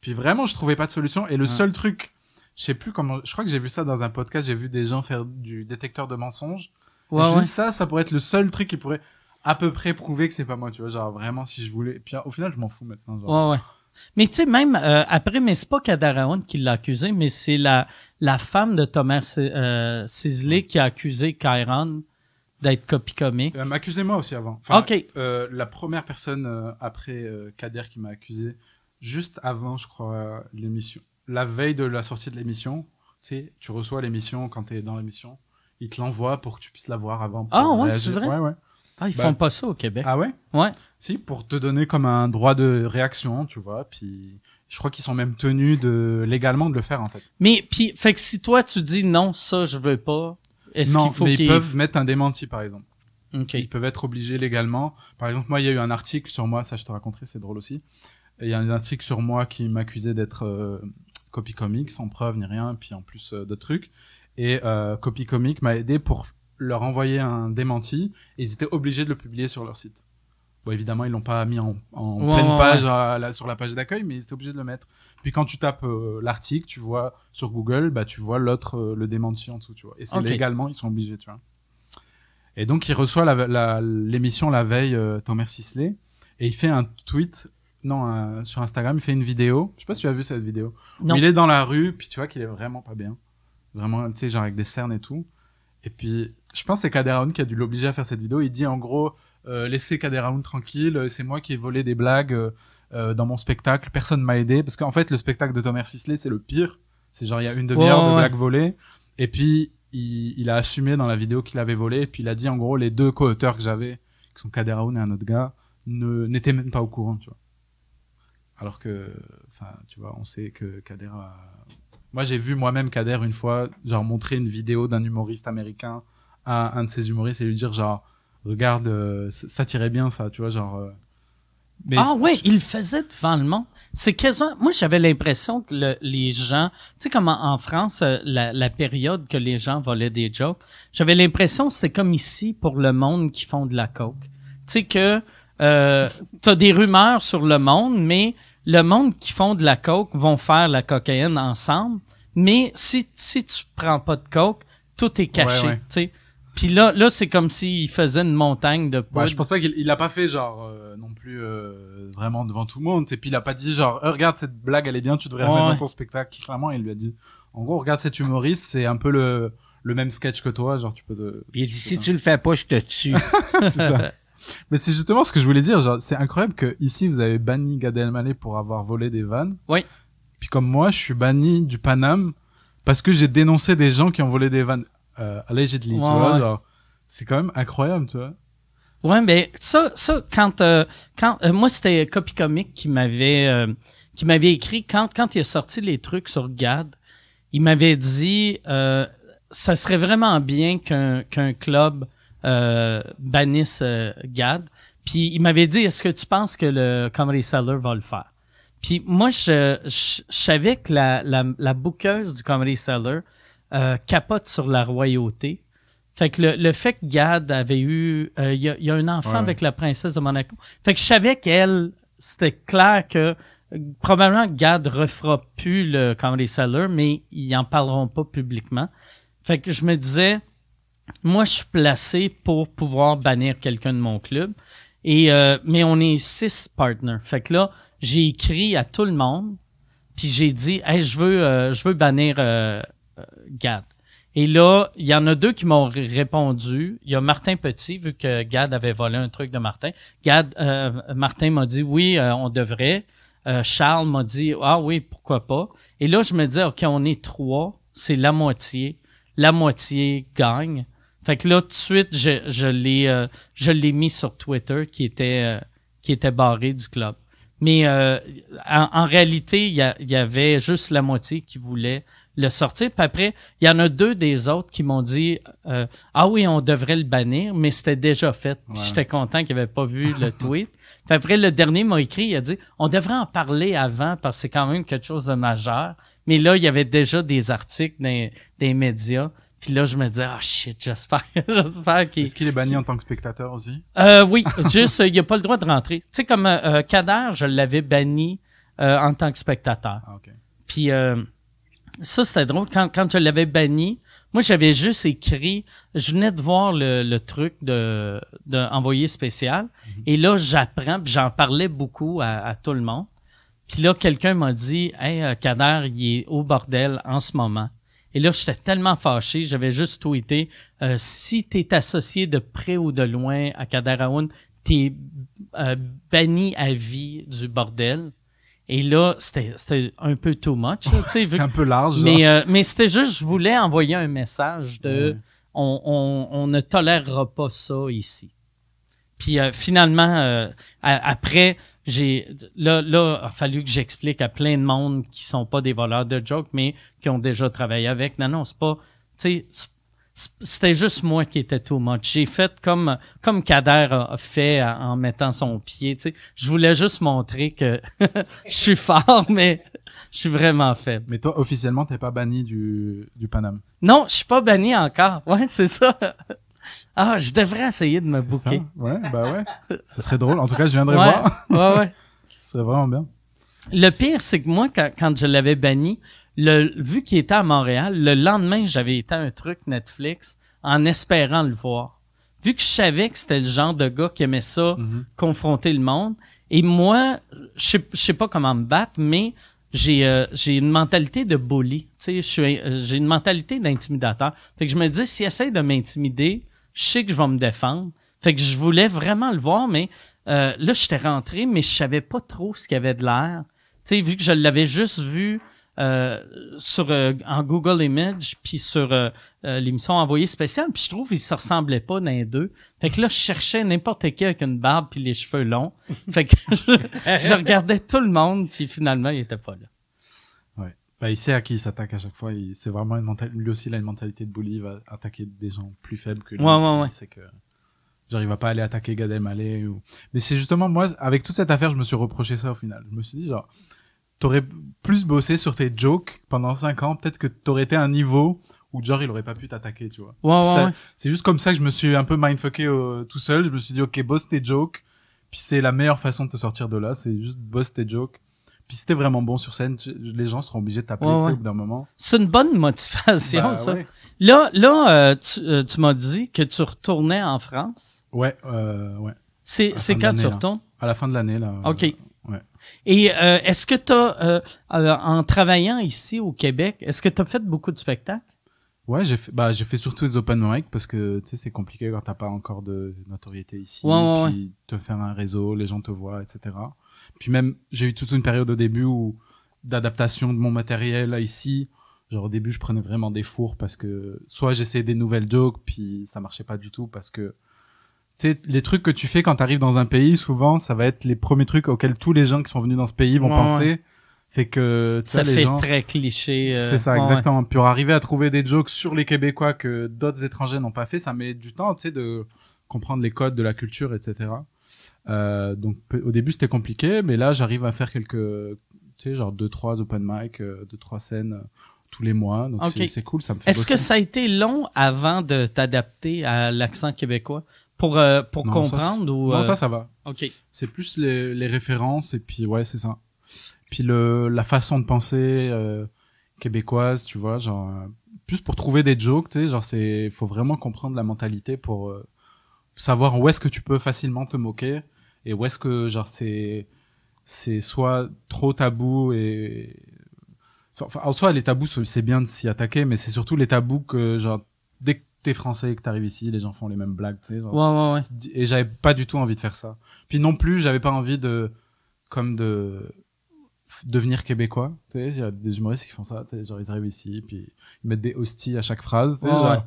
Puis vraiment, je trouvais pas de solution. Et le seul truc, je sais plus comment, je crois que j'ai vu ça dans un podcast, j'ai vu des gens faire du détecteur de mensonges. Ouais, je me ouais. dis, ça, ça pourrait être le seul truc qui pourrait à peu près prouver que c'est pas moi, tu vois. Genre vraiment, si je voulais. Puis au final, je m'en fous maintenant. Genre. Ouais, ouais. Mais tu sais, même euh, après, mais c'est pas Kadaraon qui l'a accusé, mais c'est la, la femme de Thomas euh, Sisley qui a accusé Kyron d'être copie comique. Euh, M'accusez-moi aussi avant. Enfin, Ok. euh, la première personne euh, après euh, Kader qui m'a accusé, juste avant, je crois, l'émission, la veille de la sortie de l'émission, tu sais, tu reçois l'émission quand t'es dans l'émission, ils te l'envoient pour que tu puisses la voir avant. Ah ouais, c'est vrai? Ouais, ouais. Ah, ils Bah- font pas ça au Québec. Ah ouais? Ouais. Si, pour te donner comme un droit de réaction, tu vois. Puis je crois qu'ils sont même tenus de légalement de le faire en fait. Mais puis, fait que si toi tu dis non, ça je veux pas, est-ce qu'il faut mais ils peuvent mettre un démenti par exemple. Ok. Ils peuvent être obligés légalement. Par exemple, moi, il y a eu un article sur moi, ça je te raconterai, c'est drôle aussi. Il y a un article sur moi qui m'accusait d'être euh, copy comic, sans preuve ni rien, puis en plus euh, d'autres trucs. Et euh, copy comic m'a aidé pour leur envoyer un démenti. Et ils étaient obligés de le publier sur leur site. Bon, évidemment, ils l'ont pas mis en, en Ouais, pleine ouais, page à sur la page d'accueil, mais ils étaient obligés de le mettre. Puis quand tu tapes euh, l'article, tu vois sur Google, bah tu vois l'autre, euh, le démenti en dessous, tu vois. Et c'est légalement, ils sont obligés, tu vois. Et donc il reçoit la- la- l'émission la, veille, euh, Thomas Sisley, et il fait un tweet, non, un- sur Instagram, il fait une vidéo. Je sais pas si tu as vu cette vidéo. où il est dans la rue, puis tu vois qu'il est vraiment pas bien. Vraiment, tu sais, genre avec des cernes et tout. Et puis, je pense que c'est Kader Aoun qui a dû l'obliger à faire cette vidéo. Il dit en gros, euh, laissez Kader Aoun tranquille, euh, c'est moi qui ai volé des blagues euh, dans mon spectacle, personne m'a aidé. Parce qu'en fait, le spectacle de Thomas Sisley, c'est le pire. C'est genre, il y a une demi-heure de ouais. blagues volées. Et puis, il, il a assumé dans la vidéo qu'il avait volé. Et puis, il a dit en gros, les deux co-auteurs que j'avais, qui sont Kader Aoun et un autre gars, ne- n'étaient même pas au courant, tu vois. Alors que, enfin, tu vois, on sait que Kader a... Moi, j'ai vu moi-même Kader une fois, genre, montrer une vidéo d'un humoriste américain à un de ses humoristes et lui dire, genre, regarde, euh, ça tirait bien, ça, tu vois, genre... euh, mais- ah ouais, il faisait devant le monde. C'est quasiment. Moi, j'avais l'impression que le- les gens, tu sais comme en, en France, euh, la, la période que les gens volaient des jokes, j'avais l'impression que c'était comme ici pour le monde qui font de la coke. Tu sais que euh, t'as des rumeurs sur le monde, mais le monde qui font de la coke vont faire la cocaïne ensemble. Mais si si tu prends pas de coke, tout est caché. Ouais, ouais. Tu sais. Puis là, là c'est comme s'il faisait une montagne de poudre. Ouais, je pense pas qu'il il a pas fait genre euh, non plus euh, vraiment devant tout le monde. Et puis il a pas dit genre Euh, regarde cette blague elle est bien, tu devrais la Ouais. mettre dans ton spectacle. Clairement, il lui a dit en gros regarde cet humoriste, c'est un peu le le même sketch que toi, genre tu peux te. Puis il dit, si tu le fais pas, je te tue. c'est ça. Mais c'est justement ce que je voulais dire. Genre, c'est incroyable que ici vous avez banni Gad Elmaleh pour avoir volé des vannes. Oui. Puis comme moi, je suis banni du Paname parce que j'ai dénoncé des gens qui ont volé des vannes euh, allegedly. Ouais, tu vois, ouais. genre, c'est quand même incroyable, tu vois. Ouais, mais ça, ça quand, euh, quand euh, moi c'était Copy Comic qui m'avait euh, qui m'avait écrit quand quand il a sorti les trucs sur Gad, il m'avait dit euh, ça serait vraiment bien qu'un qu'un club euh, bannisse Gad. Puis il m'avait dit est-ce que tu penses que le Comedy Cellar va le faire? Puis moi je, je, je savais que la la, la bookeuse du Comedy Cellar euh, capote sur la royauté. Fait que le, le fait que Gad avait eu, euh, il y, a, il y a un enfant Ouais. avec la princesse de Monaco. Fait que je savais qu'elle, c'était clair que probablement Gad refera plus le Comedy Cellar, mais ils en parleront pas publiquement. Fait que je me disais, moi je suis placé pour pouvoir bannir quelqu'un de mon club. Et euh, mais on est six partners. Fait que là, j'ai écrit à tout le monde, puis j'ai dit, hey, je veux, euh, je veux bannir euh, Gad. Et là, il y en a deux qui m'ont répondu. Il y a Martin Petit, vu que Gad avait volé un truc de Martin. Gad, euh, Martin m'a dit oui, euh, on devrait. Euh, Charles m'a dit ah oui, pourquoi pas. Et là, je me dis ok, on est trois, c'est la moitié. La moitié gagne. Fait que là, tout de suite, je, je l'ai, je l'ai mis sur Twitter, qui était, qui était barré du club. Mais en, réalité, il y avait juste la moitié qui voulait le sortir. Puis après, il y en a deux des autres qui m'ont dit euh, Ah oui, on devrait le bannir, mais c'était déjà fait. Puis Ouais. j'étais content qu'ils n'avaient pas vu le tweet. Puis après, le dernier m'a écrit, il a dit On devrait en parler avant parce que c'est quand même quelque chose de majeur. Mais là, il y avait déjà des articles dans des médias. Puis là, je me disais, ah shit, j'espère, j'espère qu'il. Est-ce qu'il est banni en tant que spectateur aussi? Euh, oui, juste, il a pas le droit de rentrer. Tu sais, comme euh, euh, Kader, je l'avais banni euh, en tant que spectateur. Ah ok. Puis euh, ça, c'était drôle. Quand, quand je l'avais banni, moi, j'avais juste écrit, je venais de voir le, le truc de, de spécial. Et là, j'apprends, puis j'en parlais beaucoup à, à tout le monde. Puis là, quelqu'un m'a dit, hey, euh, Kader, il est au bordel en ce moment. Et là, j'étais tellement fâché, j'avais juste tweeté, euh, si t'es associé de près ou de loin à Kader Aoun, t'es euh, banni à vie du bordel. Et là, c'était c'était un peu too much. C'est un peu large. mais, euh, mais c'était juste, je voulais envoyer un message de Ouais. on, on, on ne tolérera pas ça ici. Puis euh, finalement, euh, après, j'ai là, là, il a fallu que j'explique à plein de monde qui sont pas des voleurs de jokes, mais qui ont déjà travaillé avec. Non, non, c'est pas. Tu sais, c'était juste moi qui étais too much. J'ai fait comme comme Kader a fait en en mettant son pied. Tu sais, je voulais juste montrer que je suis fort, mais je suis vraiment faible. Mais toi, officiellement, t'es pas banni du, du Paname? Non, je suis pas banni encore. Ouais, c'est ça. Ah, je devrais essayer de me ça Ouais, bah ouais. Ce serait drôle. En tout cas, je viendrai Ouais, voir. ouais, ouais. Ce serait vraiment bien. Le pire, c'est que moi, quand, quand je l'avais banni, le, vu qu'il était à Montréal, le lendemain, j'avais été à un truc Netflix en espérant le voir. Vu que je savais que c'était le genre de gars qui aimait ça, Mhm. confronter le monde. Et moi, je sais, je sais pas comment me battre, mais j'ai euh, j'ai une mentalité de bully. Tu sais, euh, j'ai une mentalité d'intimidateur. Fait que je me dis s'il essaie de m'intimider, je sais que je vais me défendre. Fait que je voulais vraiment le voir, mais euh, là j'étais rentré, mais je savais pas trop ce qu'il y avait de l'air. Tu sais, vu que je l'avais juste vu sur euh, en Google Image puis sur euh, euh, l'émission envoyée spéciale puis je trouve qu'il se ressemblait pas dans les deux fait que là je cherchais n'importe qui avec une barbe puis les cheveux longs fait que je, je regardais tout le monde puis finalement il était pas là Ouais. Bah, il sait à qui il s'attaque à chaque fois. Il- C'est vraiment une mentalité. Lui aussi, il a une mentalité de bully. Il va attaquer des gens plus faibles que lui. Ouais, ouais, ouais. C'est que. Genre, il va pas aller attaquer Gad Elmaleh ou. Mais c'est justement, moi, avec toute cette affaire, je me suis reproché ça au final. Je me suis dit, genre, t'aurais plus bossé sur tes jokes pendant 5 ans. Peut-être que t'aurais été à un niveau où, genre, il aurait pas pu t'attaquer, tu vois. ouais ouais, ouais. C'est juste comme ça que je me suis un peu mindfucké euh, tout seul. Je me suis dit, ok, bosse tes jokes. Puis c'est la meilleure façon de te sortir de là. C'est juste bosse tes jokes. Puis si t'es vraiment bon sur scène, tu- les gens seront obligés de t'appeler Ouais, tu sais, ouais. au bout d'un moment. c'est une bonne motivation Bah, ça ouais. Là, là euh, tu, euh, tu m'as dit que tu retournais en France. Ouais, euh, ouais. C'est fin quand tu là. retournes? À la fin de l'année, là. euh, OK. Et euh, est-ce que tu as, en travaillant ici au Québec, est-ce que tu as fait beaucoup de spectacles? Ouais, j'ai fait, bah, j'ai fait surtout des open mic parce que, tu sais, c'est compliqué quand t'as pas encore de notoriété ici. Ouais, ouais, puis te faire un réseau, les gens te voient, etc. Puis même, j'ai eu toute une période au début où, d'adaptation de mon matériel là, ici. Genre, au début, je prenais vraiment des fours parce que, soit j'essayais des nouvelles jokes, puis ça marchait pas du tout parce que, sais, les trucs que tu fais quand t'arrives dans un pays, souvent, ça va être les premiers trucs auxquels tous les gens qui sont venus dans ce pays vont Ouais, penser. Fait que, tu Ça les fait gens... très cliché. euh, C'est ça, ouais, exactement. Puis pour arriver à trouver des jokes sur les Québécois que d'autres étrangers n'ont pas fait, ça met du temps, tu sais, de comprendre les codes de la culture, etc. Euh, donc au début c'était compliqué, mais là j'arrive à faire quelques, tu sais, genre deux trois open mic, euh, deux trois scènes euh, tous les mois. Donc c'est- cool, ça me fait. Est-ce que ça a été long avant de t'adapter à l'accent québécois? Pour, euh, pour Non, ça, comprendre ou Non, euh, ça ça va. OK. C'est plus les, les références et puis ouais c'est ça. Puis le la façon de penser euh, québécoise, tu vois, genre euh, plus pour trouver des jokes, tu sais, genre c'est faut vraiment comprendre la mentalité pour euh, savoir où est-ce que tu peux facilement te moquer et où est-ce que genre c'est c'est soit trop tabou et enfin en soi les tabous c'est bien de s'y attaquer mais c'est surtout les tabous que genre dès que t'es français et que t'arrives ici les gens font les mêmes blagues tu sais genre, Ouais, ouais, ouais. et j'avais pas du tout envie de faire ça. Puis non plus, j'avais pas envie de comme de devenir québécois, tu sais, il y a des humoristes qui font ça, tu sais, genre ils arrivent ici puis ils mettent des hosties à chaque phrase, tu sais, Ouais, genre ouais.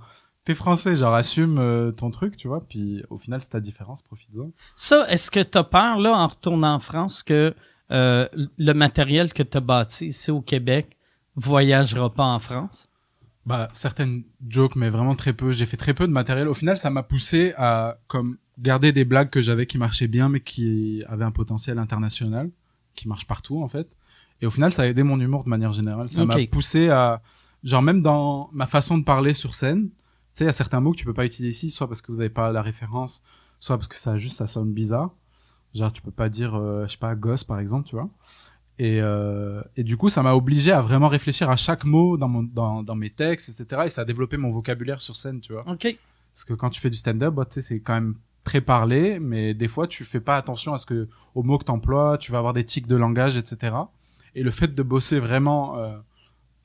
t'es français, genre assume euh, ton truc, tu vois, puis au final c'est ta différence, profite-en. Ça, est-ce que tu as peur, là, en retournant en France, que euh, le matériel que tu as bâti ici au Québec voyagera pas en France? Bah certaines jokes mais vraiment très peu, j'ai fait très peu de matériel. Au final, ça m'a poussé à comme garder des blagues que j'avais qui marchaient bien mais qui avaient un potentiel international qui marche partout en fait. Et au final, ça a aidé mon humour de manière générale. Ça m'a poussé à, genre même dans ma façon de parler sur scène, tu sais, il y a certains mots que tu peux pas utiliser ici, soit parce que vous avez pas la référence, soit parce que ça juste ça sonne bizarre. Genre tu peux pas dire, euh, je sais pas, gosse par exemple, tu vois. Et, euh, et du coup, ça m'a obligé à vraiment réfléchir à chaque mot dans, mon, dans, dans mes textes, etc. Et ça a développé mon vocabulaire sur scène, tu vois. OK. Parce que quand tu fais du stand-up, bah, tu c'est quand même très parlé, mais des fois, tu fais pas attention à ce que, aux mots que t'emploies, tu vas avoir des tics de langage, etc. Et le fait de bosser vraiment euh,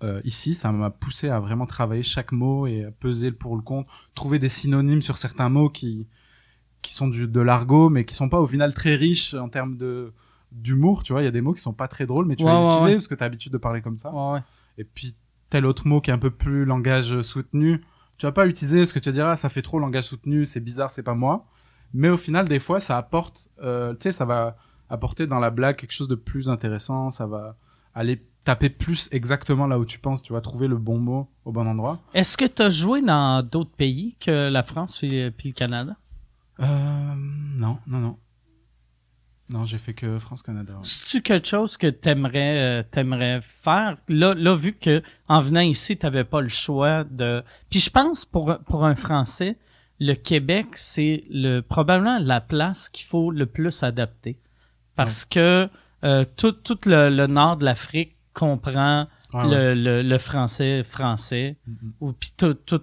euh, ici, ça m'a poussé à vraiment travailler chaque mot et à peser le pour le contre, trouver des synonymes sur certains mots qui, qui sont du, de l'argot, mais qui sont pas au final très riches en termes de d'humour, tu vois. Il y a des mots qui sont pas très drôles, mais tu Ouais, vas les ouais, utiliser ouais. parce que tu as l'habitude de parler comme ça. Et puis, tel autre mot qui est un peu plus langage soutenu, tu vas pas l'utiliser parce que tu vas dire, ah, ça fait trop langage soutenu, c'est bizarre, c'est pas moi. Mais au final, des fois, ça apporte, euh, tu sais, ça va apporter dans la blague quelque chose de plus intéressant, ça va aller taper plus exactement là où tu penses, tu vas trouver le bon mot au bon endroit. Est-ce que tu as joué dans d'autres pays que la France puis, puis le Canada? Euh, non, non, non. Non, j'ai fait que France-Canada. C'est-tu quelque chose que t'aimerais euh, t'aimerais faire? Là, là, vu que en venant ici, t'avais pas le choix de. Puis je pense pour, pour un Français, le Québec, c'est le probablement la place qu'il faut le plus adapter. Parce que euh, tout, tout le, le nord de l'Afrique comprend Ouais, ouais. le, le, le français français. Mhm. Ou puis tout, tout,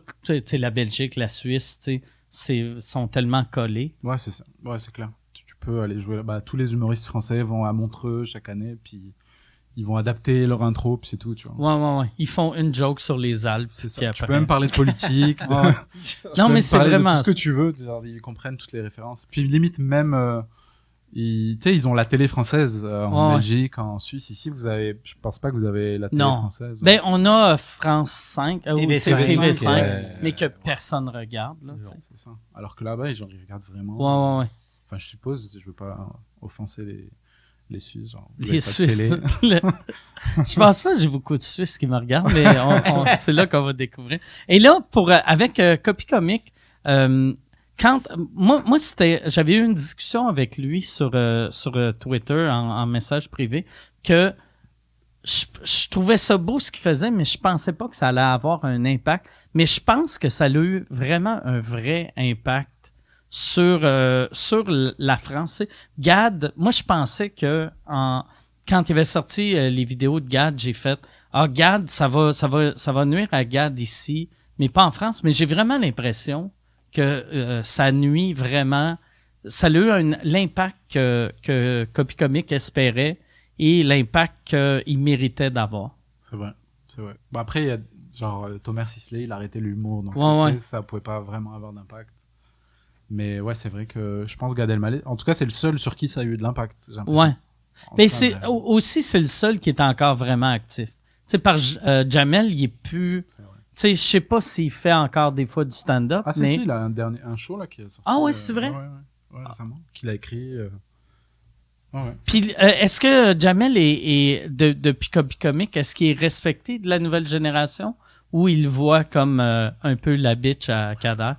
la Belgique, la Suisse, c'est sont tellement collés. Ouais, c'est ça. Ouais, c'est clair. Peux aller jouer. là- Bah, tous les humoristes français vont à Montreux chaque année, puis ils vont adapter leur intro, puis c'est tout, tu vois. Ouais, ouais, ouais. Ils font une joke sur les Alpes. C'est ça. puis Tu après- peux même parler de politique. de- Ouais, ouais. Non, mais c'est parler de vraiment tout ce que tu veux. Genre, ils comprennent toutes les références. Puis limite même, euh, ils, tu sais, ils ont la télé française euh, en Ouais, ouais. Belgique, en Suisse. Ici, vous avez, je pense pas que vous avez la télé Non. française. Ben, on a euh, France 5, euh, ou TV5, TV5, euh, mais que personne regarde. Là, ça. Alors que là-bas, ils regardent vraiment. ouais, ouais, ouais. Enfin, je suppose, je veux pas offenser les, les Suisses. Genre, Les Suisses. télé. Le- Je pense pas que j'ai beaucoup de Suisses qui me regardent, mais on- on- c'est là qu'on va découvrir. Et là, pour euh, avec euh, Copy Comic, euh, quand moi, moi c'était, j'avais eu une discussion avec lui sur euh, sur euh, Twitter en, en message privé que je, je trouvais ça beau ce qu'il faisait, mais je pensais pas que ça allait avoir un impact. Mais je pense que ça a eu vraiment un vrai impact sur euh, sur la France. Gad, moi je pensais que en quand il avait sorti euh, les vidéos de Gad, j'ai fait ah Gad, ça va ça va ça va nuire à Gad ici, mais pas en France. Mais j'ai vraiment l'impression que euh, ça nuit vraiment. Ça a eu l'impact que, que Copy Comic espérait et l'impact qu'il méritait d'avoir. C'est vrai, c'est vrai. Bon, après, il y a, genre, Thomas Sisley, il a arrêté l'humour, donc Ouais, ouais. ça pouvait pas vraiment avoir d'impact. Mais ouais, c'est vrai que je pense Gad Elmaleh, en tout cas, c'est le seul sur qui ça a eu de l'impact. Ouais. En Mais c'est de- au- aussi c'est le seul qui est encore vraiment actif. Tu sais par euh, Jamel, il est plus. C'est vrai. Tu sais, je sais pas s'il fait encore des fois du stand-up, Ah, si, mais si, il a un, dernier, un show là qui est sorti. Ah ouais, euh, c'est vrai? Ouais, ouais, ouais, récemment, qu'il a écrit. euh, ouais. Puis euh, est-ce que Jamel est, est de, depuis Copy Comic, est-ce qu'il est respecté de la nouvelle génération ou il le voit comme euh, un peu la bitch à Kader?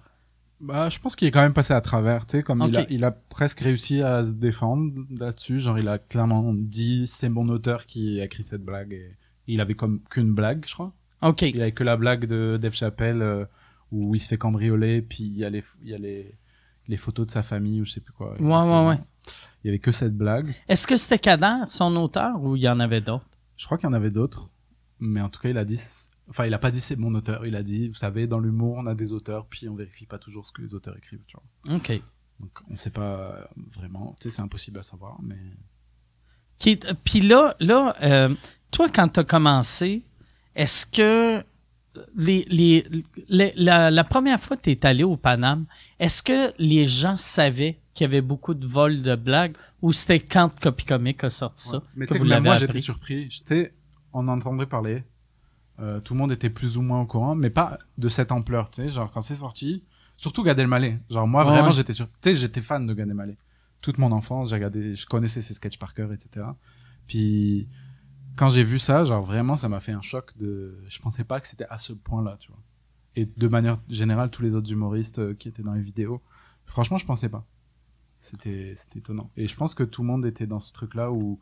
Bah, je pense qu'il est quand même passé à travers, tu sais, comme il, a, il a presque réussi à se défendre là-dessus. Genre, il a clairement dit c'est mon auteur qui a écrit cette blague. Et il avait comme qu'une blague, je crois. OK. Il avait que la blague de Dave Chappelle euh, où il se fait cambrioler, puis il y a les, il y a les, les photos de sa famille ou je sais plus quoi. Ouais, ouais, ouais. Il y avait que cette blague. Est-ce que c'était Kader, son auteur, ou il y en avait d'autres? Je crois qu'il y en avait d'autres, mais en tout cas, il a dit, enfin, il a pas dit c'est mon auteur. Il a dit, vous savez, dans l'humour, on a des auteurs, puis on vérifie pas toujours ce que les auteurs écrivent, tu vois. OK. Donc, on sait pas vraiment. Tu sais, c'est impossible à savoir, mais. Qui est- Puis là, là euh, toi, quand tu as commencé, est-ce que les, les, les- la, la première fois que tu es allé au Paname, est-ce que les gens savaient qu'il y avait beaucoup de vols de blagues ou c'était quand Copy Comic a sorti ça. Mais que vous l'avez moi, j'étais surpris. On entendait parler. Euh, tout le monde était plus ou moins au courant, mais pas de cette ampleur, tu sais. Genre, quand c'est sorti, surtout Gad Elmaleh. Genre, moi, vraiment, ouais. j'étais sur... Tu sais, j'étais fan de Gad Elmaleh. Toute mon enfance, j'ai regardé, je connaissais ses sketchs par cœur, etc. Puis, quand j'ai vu ça, genre, vraiment, ça m'a fait un choc de... Je pensais pas que c'était à ce point-là, tu vois. Et de manière générale, tous les autres humoristes euh, qui étaient dans les vidéos, franchement, je pensais pas. C'était, c'était étonnant. Et je pense que tout le monde était dans ce truc-là où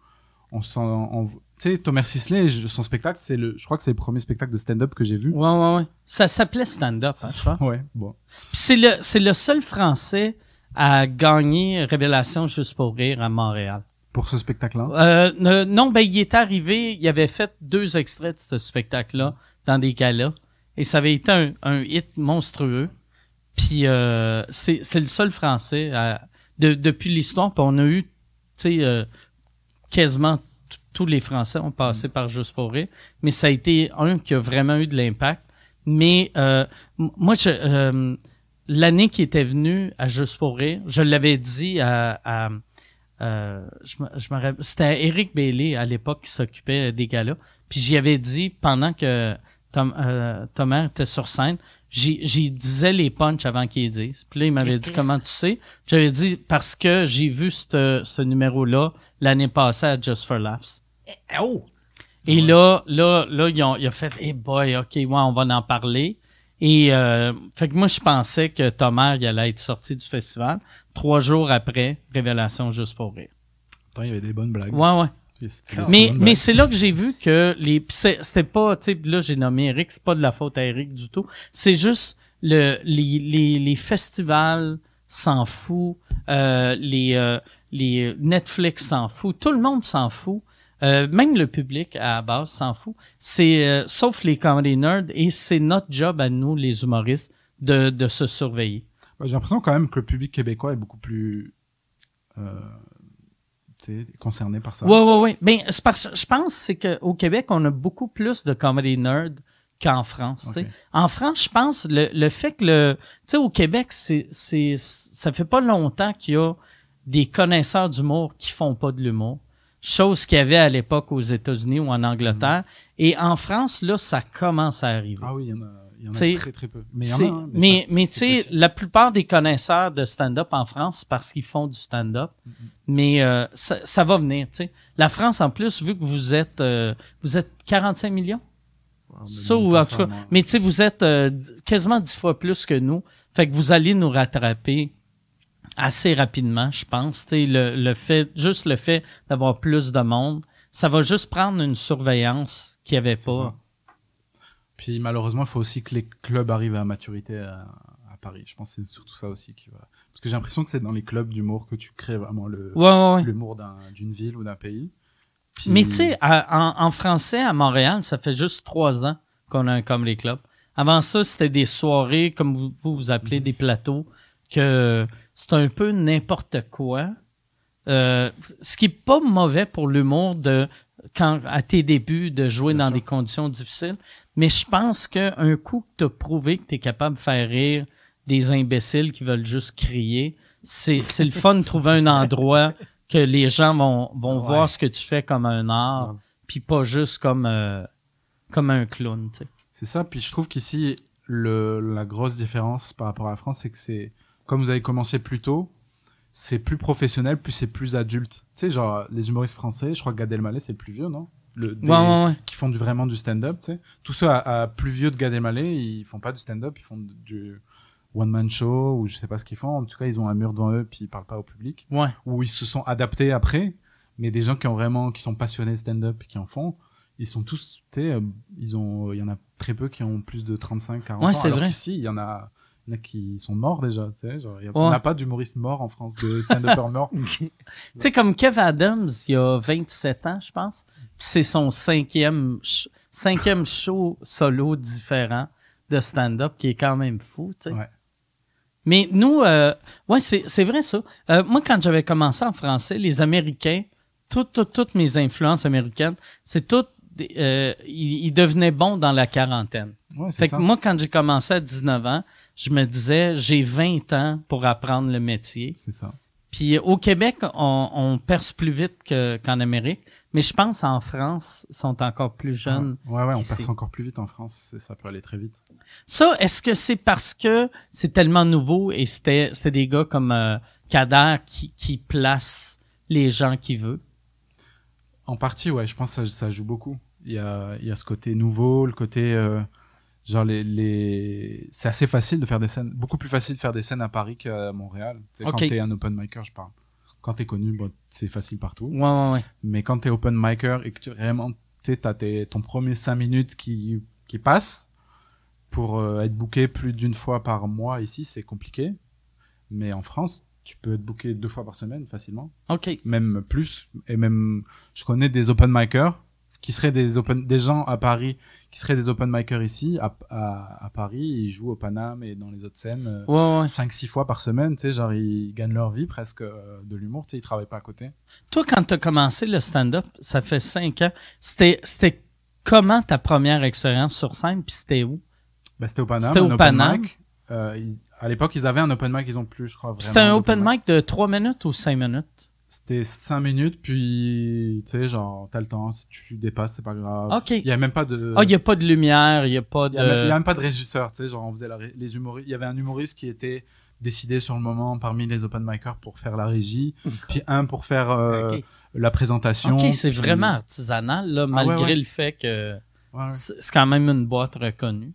on sent, on- tu sais, Thomas Sisley, son spectacle, c'est le, je crois que c'est le premier spectacle de stand-up que j'ai vu. Ouais, ouais, ouais. Ça s'appelait stand-up, hein, je pense. Ouais, bon. C'est le, c'est le seul Français à gagner Révélation juste pour rire à Montréal. Pour ce spectacle-là? Euh, non, ben, il est arrivé, il avait fait deux extraits de ce spectacle-là dans des galas. Et ça avait été un, un hit monstrueux. Puis euh, c'est c'est le seul français à- de- depuis l'histoire. Puis on a eu, tu sais, euh, quasiment tous les Français ont passé par Juste pour rire. Mais ça a été un qui a vraiment eu de l'impact. Mais euh, moi, je, euh, l'année qui était venu à Juste pour rire, je l'avais dit à, à euh, je me, je me rappelle- c'était Eric Bailey à l'époque qui s'occupait des gars-là. Puis j'y avais dit pendant que Tom, euh, Thomas était sur scène, j'y j'y disais les punchs avant qu'il les dise. Puis là, il m'avait dit comment tu sais? J'avais dit parce que j'ai vu ce ce numéro-là l'année passée à Just for Laughs. Oh! Et là, là, là, ils ont, ils ont fait, hey boy, ok, ouais, on va en parler. Et euh, fait que moi, je pensais que Thomas, il allait être sorti du festival. Trois jours après, Révélation juste pour rire. Attends, il y avait des bonnes blagues. Ouais, ouais. Mais, mais c'est là que j'ai vu que les, c'était pas, tu sais, là, j'ai nommé Eric, c'est pas de la faute à Eric du tout. C'est juste le, les, les, les festivals s'en fout, euh, les, euh, les Netflix s'en fout, tout le monde s'en fout. Euh, même le public à la base s'en fout. C'est euh, sauf les comedy nerds et c'est notre job à nous les humoristes de, de se surveiller. Ouais, J'ai l'impression quand même que le public québécois est beaucoup plus euh, concerné par ça. Ouais ouais ouais. Mais parce je pense c'est que au Québec on a beaucoup plus de comedy nerds qu'en France. En France, je pense le, le fait que le tu sais au Québec c'est c'est ça fait pas longtemps qu'il y a des connaisseurs d'humour qui font pas de l'humour. Chose qu'il y avait à l'époque aux États-Unis ou en Angleterre. Et en France, là, ça commence à arriver. Ah oui, il y en a, il y en a T'sais, très très peu. Mais il y en a, C'est- hein, mais, tu sais, la plupart des connaisseurs de stand-up en France, c'est parce qu'ils font du stand-up. Mm-hmm. Mais euh, ça, ça va venir, tu sais. La France, en plus, vu que vous êtes euh, vous êtes 45 millions, ça ou en tout cas, mais tu sais, vous êtes euh, quasiment 10 fois plus que nous. Fait que vous allez nous rattraper assez rapidement, je pense. Le, le fait, juste le fait d'avoir plus de monde, ça va juste prendre une surveillance qu'il n'y avait pas. ça. Puis malheureusement, il faut aussi que les clubs arrivent à maturité à, à Paris. Je pense que c'est surtout ça aussi qui va. Parce que j'ai l'impression que c'est dans les clubs d'humour que tu crées vraiment le Ouais, l'humour d'un- d'une ville ou d'un pays. Puis- Mais tu sais, en, en français, à Montréal, ça fait juste trois ans qu'on a un Comedy Club. Avant ça, c'était des soirées, comme vous vous, vous appelez, des plateaux, que c'est un peu n'importe quoi. Euh, ce qui est pas mauvais pour l'humour de quand à tes débuts de jouer Bien dans sûr. des conditions difficiles, mais je pense qu'un coup que tu as prouvé que tu es capable de faire rire des imbéciles qui veulent juste crier, c'est c'est le fun de trouver un endroit que les gens vont, vont Ouais. voir ce que tu fais comme un art, puis pas juste comme, euh, comme un clown. C'est ça. Puis je trouve qu'ici, le, la grosse différence par rapport à la France, c'est que c'est, comme vous avez commencé plus tôt, c'est plus professionnel, plus c'est plus adulte. Tu sais, genre, les humoristes français, je crois que Gad Elmaleh, c'est le plus vieux, non? Le, des- Ouais, ouais, ouais. Qui font du, vraiment du stand-up, tu sais. Tous ceux à, à plus vieux de Gad Elmaleh, ils font pas du stand-up, ils font du one-man show, ou je sais pas ce qu'ils font. En tout cas, ils ont un mur devant eux, puis ils parlent pas au public. Ouais. Ou ils se sont adaptés après. Mais des gens qui ont vraiment, qui sont passionnés stand-up et qui en font, ils sont tous, tu sais, euh, ils ont, il y en a très peu qui ont plus de 35, 40 Ouais, ans. c'est alors vrai. qu'ici, il y en a, il y en a qui sont morts déjà, tu sais, genre, il y a- Ouais. on n'a pas d'humoriste mort en France, de stand-upper mort. Tu sais, comme Kev Adams, il y a 27 ans, je pense. C'est son cinquième, cinquième show solo différent de stand-up qui est quand même fou, tu sais. Ouais. Mais nous, euh, ouais, c'est, vrai ça. Euh, moi, quand j'avais commencé en français, les Américains, toutes, mes influences américaines, c'est toutes, euh, ils, ils devenaient bons dans la quarantaine. Ouais, Fait c'est que moi, quand j'ai commencé à 19 ans, je me disais, j'ai 20 ans pour apprendre le métier. C'est ça. Puis au Québec, on, on perce plus vite que- qu'en Amérique, mais je pense en France, ils sont encore plus jeunes. Ouais, ouais, on perce encore plus vite en France, ça peut aller très vite. Ça, est-ce que c'est parce que c'est tellement nouveau et c'était c'était des gars comme euh, Kader qui, qui placent les gens qu'il veut? En partie, ouais, je pense que ça, ça joue beaucoup. Il y a, il y a ce côté nouveau, le côté, euh, genre les, les, c'est assez facile de faire des scènes, beaucoup plus facile de faire des scènes à Paris qu'à Montréal. Tu sais, Ok. Quand t'es un open micer, je parle. Quand t'es connu, bon, c'est facile partout. Ouais, ouais, ouais. Mais quand t'es open micer et que tu vraiment, tu t'as tes, ton premier cinq minutes qui, qui passe pour euh, être booké plus d'une fois par mois ici, c'est compliqué. Mais en France, tu peux être booké deux fois par semaine facilement OK. même plus et même je connais des open micers qui seraient des open des gens à Paris qui seraient des open micers ici à, à, à Paris ils jouent au Paname et dans les autres scènes euh, Ouais, ouais. 5 6 fois par semaine tu sais genre ils gagnent leur vie presque euh, de l'humour tu sais ils travaillent pas à côté Toi, quand tu as commencé le stand-up, ça fait cinq ans, c'était c'était comment ta première expérience sur scène, puis c'était où? bah, c'était au Paname C'était au Paname. mic. Euh, ils- à l'époque ils avaient un open mic ils ont plus je crois C'était un open d'open mic de trois minutes ou cinq minutes? C'était 5 minutes puis tu sais genre t'as le temps si tu dépasses c'est pas grave OK. il y a même pas de Ah, il n'y a pas de lumière, il n'y a pas Il y, a même, il y a de... même pas de régisseur, tu sais, genre on faisait la les humoristes. Il y avait un humoriste qui était décidé sur le moment parmi les open micers pour faire la régie, puis un pour faire euh, la présentation. OK, c'est puis- vraiment artisanal, là, Ah, ouais, malgré ouais. le fait que Ouais, c'est quand même une boîte reconnue.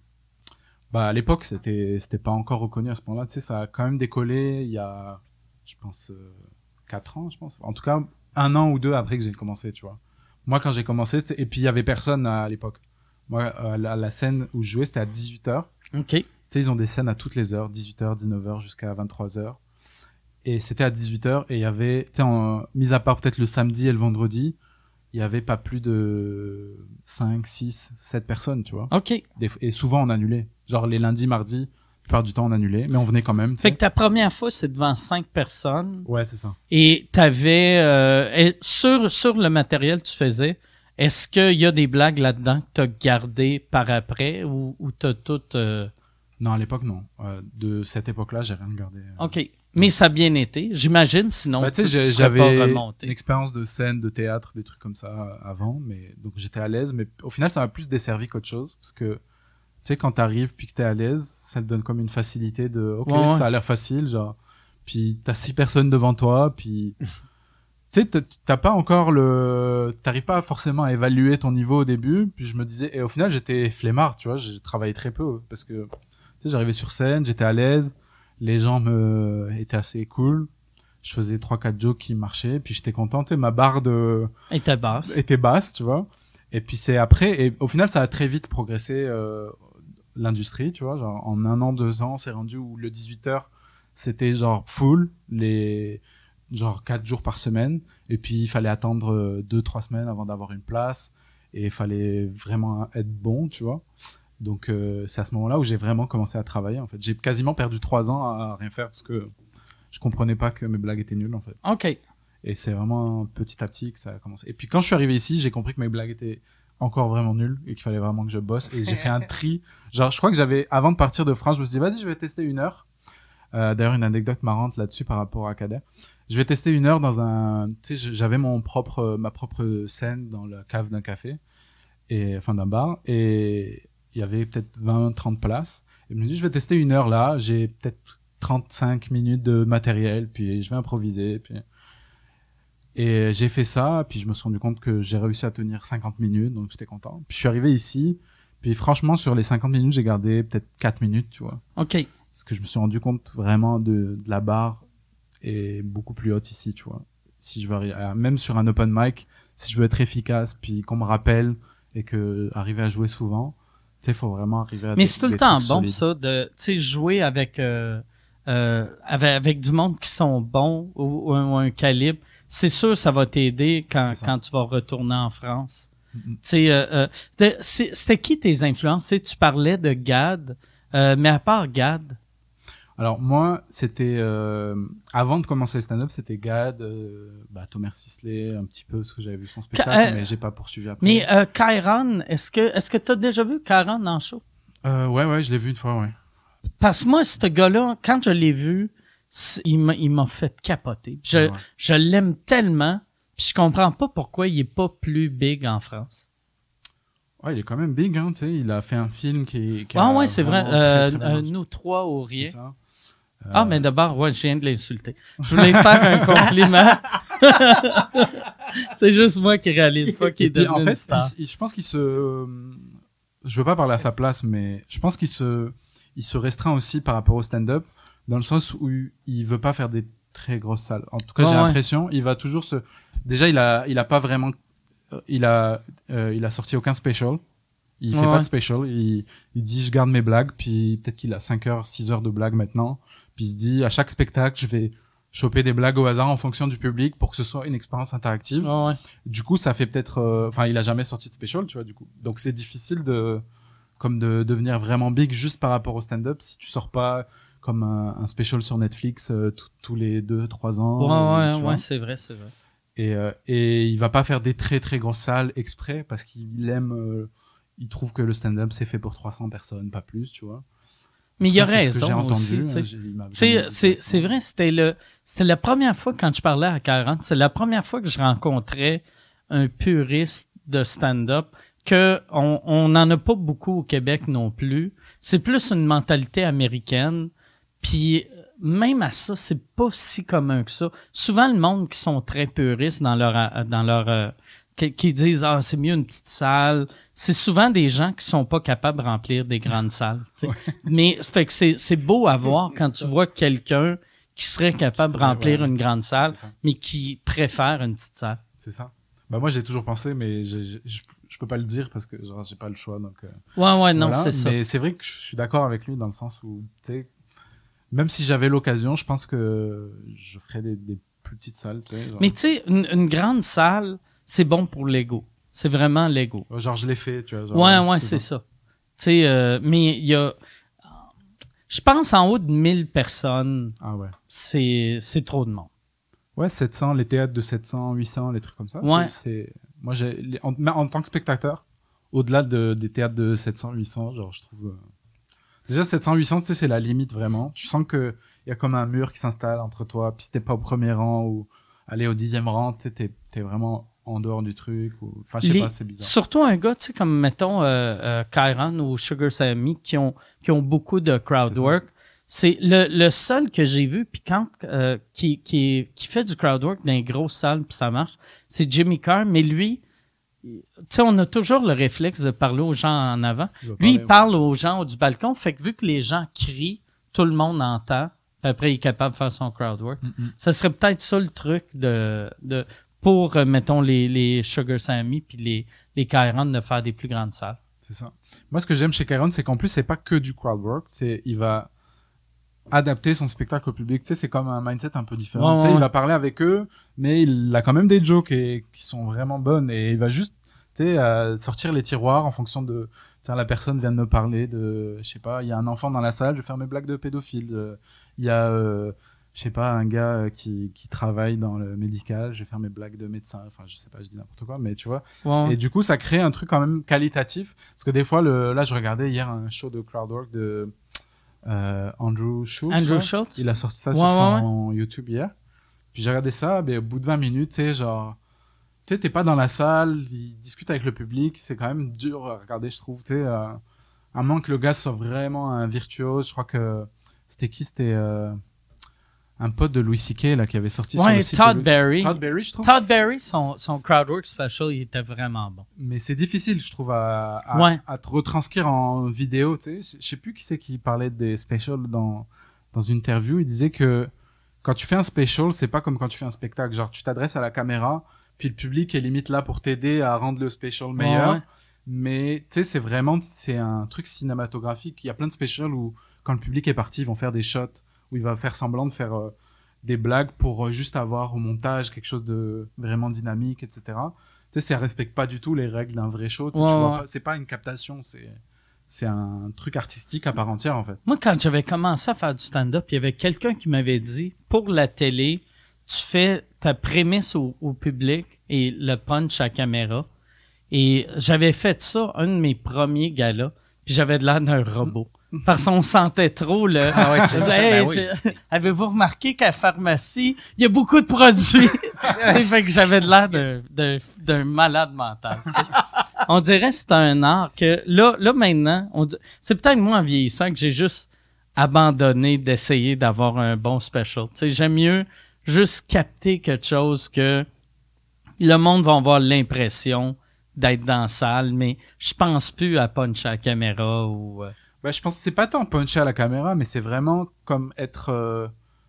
Bah à l'époque c'était c'était pas encore reconnu à ce moment-là, tu sais, ça a quand même décollé il y a, je pense, euh, quatre ans, je pense. En tout cas, un an ou deux après que j'ai commencé, tu vois. Moi quand j'ai commencé, et puis il y avait personne à l'époque. Moi, euh, la, la scène où je jouais, c'était à 18h. OK. Tu sais, ils ont des scènes à toutes les heures, 18h, 19h jusqu'à 23h. Et c'était à 18h et il y avait, tu sais, mis à part peut-être le samedi et le vendredi, il y avait pas plus de 5, 6, 7 personnes, tu vois. OK. Des et souvent on annulait. Genre les lundis, mardis, plupart du temps on annulait, mais on venait quand même. tu Fait que ta première fois, c'est devant cinq personnes Ouais, c'est ça. et t'avais... Euh, sur, sur le matériel que tu faisais, est-ce qu'il y a des blagues là-dedans que t'as gardées par après ou, ou t'as tout... euh, Non, à l'époque, non. Euh, de cette époque-là, j'ai rien regardé. euh. OK. Mais ça a bien été, j'imagine, sinon Bah, tu j'avais une expérience de scène, de théâtre, des trucs comme ça euh, avant, mais donc j'étais à l'aise. Mais au final, ça m'a plus desservi qu'autre chose, parce que tu sais, quand t'arrives puis que t'es à l'aise, ça te donne comme une facilité de, ok, Ouais, ouais. ça a l'air facile, genre. Puis t'as six personnes devant toi, puis tu sais, t'as- pas encore le, t'arrives pas forcément à évaluer ton niveau au début. Puis je me disais, et au final, j'étais flemmard, tu vois, j'ai travaillé très peu parce que tu sais, j'arrivais sur scène, j'étais à l'aise, les gens me étaient assez cool. Je faisais trois quatre jokes qui marchaient, puis j'étais content. Sais, ma barre de Et ta basse. était basse, tu vois. Et puis c'est après, et au final, ça a très vite progressé euh, l'industrie, tu vois. Genre en un an, deux ans, c'est rendu où le 18 h c'était genre full, les genre quatre jours par semaine. Et puis il fallait attendre euh, deux trois semaines avant d'avoir une place, et il fallait vraiment être bon, tu vois. Donc euh, c'est à ce moment-là où j'ai vraiment commencé à travailler. En fait, j'ai quasiment perdu trois ans à rien faire parce que je comprenais pas que mes blagues étaient nulles en fait. OK. Et c'est vraiment petit à petit que ça a commencé. Et puis quand je suis arrivé ici, j'ai compris que mes blagues étaient encore vraiment nulles et qu'il fallait vraiment que je bosse. Et j'ai fait un tri. Genre, je crois que j'avais, avant de partir de France, je me suis dit, vas-y, je vais tester une heure. Euh, D'ailleurs, une anecdote marrante là-dessus par rapport à Kader. Je vais tester une heure dans un, tu sais, j'avais mon propre, ma propre scène dans la cave d'un café et enfin d'un bar et il y avait peut-être 20, 30 places. Et je me dis, je vais tester une heure là. J'ai peut-être 35 minutes de matériel, puis je vais improviser, puis et j'ai fait ça, puis je me suis rendu compte que j'ai réussi à tenir 50 minutes, donc j'étais content. Puis je suis arrivé ici, puis franchement, sur les 50 minutes, j'ai gardé peut-être 4 minutes, tu vois. OK. Parce que je me suis rendu compte vraiment de, de la barre est beaucoup plus haute ici, tu vois. Si je veux arriver, même sur un open mic, si je veux être efficace, puis qu'on me rappelle et que arriver à jouer souvent, tu sais, faut vraiment arriver à. Mais c'est tout le temps bon, solides. ça, de tu sais, jouer avec, euh, euh, avec, avec du monde qui sont bons ou, ou un, ou un calibre. C'est sûr, ça va t'aider quand, tu vas retourner en France. Euh, euh, c'était qui tes influences? Tu parlais de Gad, euh, mais à part Gad, Alors moi, c'était avant de commencer le stand-up, c'était Gad, bah, Thomas Sisley, un petit peu parce que j'avais vu son spectacle, mais j'ai pas poursuivi après. mais Kyron, est-ce que est-ce que tu as déjà vu Kyron en show? Ouais, ouais, je l'ai vu une fois, ouais. Parce que moi, ce gars-là, quand je l'ai vu, il m'a il m'a fait capoter. Je, Ouais. je l'aime tellement, puis je comprends pas pourquoi il est pas plus big en France. Ouais, il est quand même big, hein, tu sais. Il a fait un film qui. qui Ah ouais, c'est vrai. très, Euh, très euh, nous trois au rien. Ah, Euh, mais d'abord, ouais, je viens de l'insulter. Je voulais faire un compliment. c'est juste moi qui réalise pas qu'il est devenu en une fait, star. il- il- je pense qu'il se. Je veux pas parler à sa place, mais je pense qu'il se, il se restreint aussi par rapport au stand-up, dans le sens où il veut pas faire des très grosses salles. En tout cas, j'ai ouais. l'impression, il va toujours se. Déjà, il a, il a pas vraiment, il a, euh, il a sorti aucun special. Il fait Ouais, pas de special. Il, il dit, je garde mes blagues, puis peut-être qu'il a 5 heures, 6 heures de blagues maintenant. Puis il se dit, à chaque spectacle, je vais choper des blagues au hasard en fonction du public pour que ce soit une expérience interactive. Ouais. Du coup, ça fait peut-être, euh, enfin, il a jamais sorti de special, tu vois, du coup. Donc c'est difficile de, comme de devenir vraiment big juste par rapport au stand-up si tu sors pas comme un, un special sur Netflix euh, tous- les deux, trois ans. Ouais, euh, ouais, ouais, c'est vrai, c'est vrai. Et, euh, et il va pas faire des très très grosses salles exprès parce qu'il aime, il trouve que le stand-up c'est fait pour 300 personnes, pas plus, tu vois. Mais il a que j'ai raison aussi, c'est, vrai, c'était le, c'était la première fois quand je parlais à 40, c'est la première fois que je rencontrais un puriste de stand-up que on, on n'en a pas beaucoup au Québec non plus. C'est plus une mentalité américaine. Puis même à ça, c'est pas si commun que ça. Souvent, le monde qui sont très puristes dans leur, euh, dans leur, euh, qui, disent ah c'est mieux une petite salle. C'est souvent des gens qui sont pas capables de remplir des grandes salles. tu sais. Mais fait que c'est c'est beau à voir quand tu vois quelqu'un qui serait capable de remplir ouais. une grande salle, mais qui préfère une petite salle. C'est ça. Bah moi j'ai toujours pensé, mais je, je, je, je peux pas le dire parce que genre j'ai pas le choix, donc. euh, Ouais ouais non Voilà, c'est ça. Mais c'est vrai que je suis d'accord avec lui dans le sens où, tu sais, même si j'avais l'occasion, je pense que je ferais des, des plus petites salles, tu sais. Genre, Mais tu sais une, une grande salle c'est bon pour l'ego. C'est vraiment l'ego. genre, je l'ai fait, tu vois. genre, Ouais, ouais, c'est ça. Tu sais, euh, mais il y a, je pense en haut de 1000 personnes, Ah ouais. c'est, trop de monde. Ouais, 700, les théâtres de 700, 800, les trucs comme ça. Ouais. c'est- moi, j'ai, en, tant que spectateur, au-delà de, des théâtres de 700, 800, genre, je trouve, euh, déjà 700, 800, tu sais, c'est la limite vraiment. Tu sens que il y a comme un mur qui s'installe entre toi, puis si t'es pas au premier rang ou aller au dixième rang, tu sais, t'es, t'es vraiment en dehors du truc ou, enfin, je sais Les- pas, c'est bizarre. Surtout un gars, tu sais, comme mettons euh, euh, Kyron ou Sugar Sammy qui ont qui ont beaucoup de crowd work. C'est le, le seul que j'ai vu puis quand euh, qui qui qui fait du crowd work dans les grosses salles puis ça marche, c'est Jimmy Carr. Mais lui, tu sais, on a toujours le réflexe de parler aux gens en avant. Lui, il parle aux gens du balcon. Fait que vu que les gens crient, tout le monde entend. Après, il est capable de faire son crowd work. Ça serait peut-être ça le truc de, de pour, euh, mettons, les, les Sugar Sammy puis les, les Kyron de faire des plus grandes salles. C'est ça. Moi, ce que j'aime chez Karen, c'est qu'en plus, c'est pas que du crowd work. C'est, il va adapter son spectacle au public. Tu sais, c'est comme un mindset un peu différent. Ouais, tu sais, ouais, il va parler avec eux, mais il a quand même des jokes et, qui sont vraiment bonnes et il va juste Tu sais, euh, sortir les tiroirs en fonction de, tiens, la personne vient de me parler de, je sais pas, il y a un enfant dans la salle, je vais faire mes blagues de pédophile. Euh, Il y a, euh, je sais pas, un gars qui, qui travaille dans le médical, je vais faire mes blagues de médecin. Enfin, je sais pas, je dis n'importe quoi, mais tu vois. Ouais. Et du coup, ça crée un truc quand même qualitatif. Parce que des fois, le, là, je regardais hier un show de crowdwork de euh, Andrew Schultz. Andrew ouais. Schultz? Il a sorti ça Ouais, sur ouais, son YouTube hier. Puis j'ai regardé ça, mais au bout de 20 minutes, tu sais, genre, tu sais, t'es pas dans la salle, il discute avec le public, c'est quand même dur à regarder, je trouve, tu sais, euh, à moins que le gars soit vraiment un virtuose. Je crois que c'était qui C'était euh, un pote de Louis C.K. là qui avait sorti sur Ouais, le site Todd Berry. Todd Berry, je trouve. Todd Berry, son, son crowdwork special, il était vraiment bon. mais c'est difficile, je trouve, à, à, Ouais. à te retranscrire en vidéo. Tu sais, je sais plus qui c'est qui parlait des specials dans dans une interview. Il disait que quand tu fais un special, c'est pas comme quand tu fais un spectacle. Genre, tu t'adresses à la caméra, puis le public est limite là pour t'aider à rendre le special meilleur. Ouais. Mais tu sais, c'est vraiment c'est un truc cinématographique. Il y a plein de specials où quand le public est parti, ils vont faire des shots où il va faire semblant de faire euh, des blagues pour euh, juste avoir au montage quelque chose de vraiment dynamique, etc. Tu sais, ça respecte pas du tout les règles d'un vrai show. Tu sais, Ouais, tu vois ouais. pas- C'est pas une captation, c'est c'est un truc artistique à part entière en fait. Moi, quand j'avais commencé à faire du stand-up, il y avait quelqu'un qui m'avait dit, pour la télé, tu fais ta prémisse au, au public et le punch à caméra. Et j'avais fait ça, un de mes premiers galas, puis j'avais de l'air d'un robot. Parce qu'on sentait trop le... Ah ouais, Hey, ben oui. je- Avez-vous remarqué qu'à la pharmacie, il y a beaucoup de produits? Fait que j'avais de l'air d'un- malade mental. tu sais. On dirait que c'est un art que là, là maintenant, on c'est peut-être moi en vieillissant que j'ai juste abandonné d'essayer d'avoir un bon special. Tu sais, j'aime mieux juste capter quelque chose que le monde va avoir l'impression d'être dans la salle, mais je pense plus à puncher à la caméra ou... euh, Bah, je pense que c'est pas tant puncher à la caméra, mais c'est vraiment comme être euh,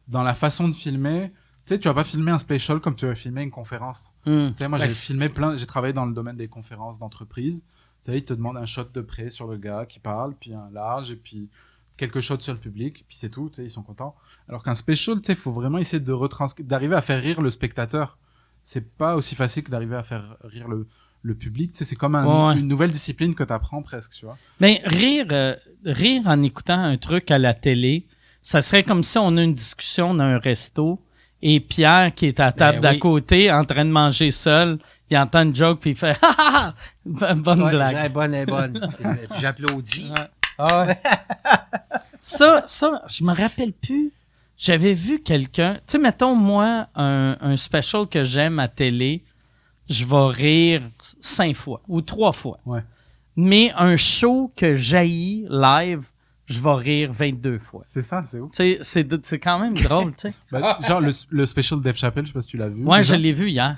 dans la façon de filmer. Tu sais, tu vas pas filmer un special comme tu vas filmer une conférence. Tu sais, moi, Ouais, j'ai filmé plein, j'ai travaillé dans le domaine des conférences d'entreprise. Tu sais, ils te demandent un shot de près sur le gars qui parle, puis un large, et puis quelques shots sur le public, puis c'est tout, tu sais, ils sont contents. Alors qu'un special, tu sais, faut vraiment essayer de d'arriver à faire rire le spectateur. C'est pas aussi facile que d'arriver à faire rire le, le public, tu sais, c'est comme un- Ouais. une nouvelle discipline que t'apprends presque, tu vois. Mais rire, euh, rire en écoutant un truc à la télé, ça serait comme si on a une discussion dans un resto et Pierre qui est à la table Ben d'à oui. côté en train de manger seul, il entend une joke puis il fait ha ha ha bonne Ouais, blague. Elle est bonne, elle est bonne. J'applaudis. Ah ouais. ça, ça, je me rappelle plus. J'avais vu quelqu'un, tu sais, mettons moi un, un special que j'aime à télé, je vais rire cinq fois ou trois fois. Ouais. Mais un show que j'haïs live, je vais rire 22 fois. C'est ça, c'est ouf. Tu sais, c'est c'est quand même drôle, tu sais. Bah, genre le, le special Dave Chappelle, je sais pas si tu l'as vu. Ouais, je l'ai vu hier.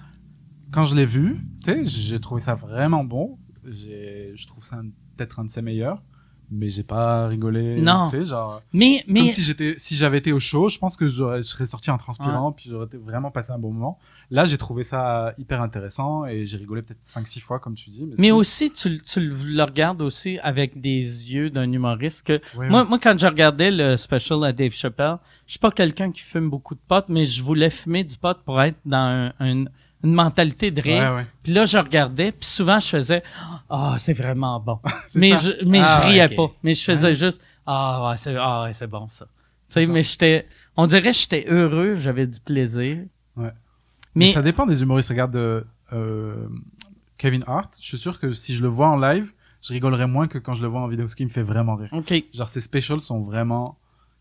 Quand je l'ai vu, tu sais, j'ai trouvé ça vraiment bon. J'ai, je trouve ça peut-être un de ses meilleurs, mais j'ai pas rigolé. Non. Tu sais, genre. Mais mais Comme si j'étais, si j'avais été au show, je pense que j'aurais, je serais sorti en transpirant, puis j'aurais vraiment passé un bon moment. Là, j'ai trouvé ça hyper intéressant et j'ai rigolé peut-être 5-6 fois, comme tu dis. Mais, mais aussi tu, tu le regardes aussi avec des yeux d'un humoriste que Ouais, Moi, moi, quand je regardais le special à Dave Chappelle, je suis pas quelqu'un qui fume beaucoup de pot, mais je voulais fumer du pot pour être dans un- un- une mentalité de rire. Ouais, ouais. Puis là, je regardais, puis souvent, je faisais « Ah, c'est vraiment bon. » Mais, ça. je, mais Ah, je riais ok. pas. Mais je faisais juste « Ah, ouais, c'est ah, ouais, c'est bon, ça. » Tu sais, mais j'étais... On dirait que j'étais heureux, j'avais du plaisir. Ouais. Mais, Mais ça dépend des humoristes. Regarde euh, euh, Kevin Hart. Je suis sûr que si je le vois en live, je rigolerais moins que quand je le vois en vidéo, parce qu'il me fait vraiment rire. OK. Genre, ses specials sont vraiment.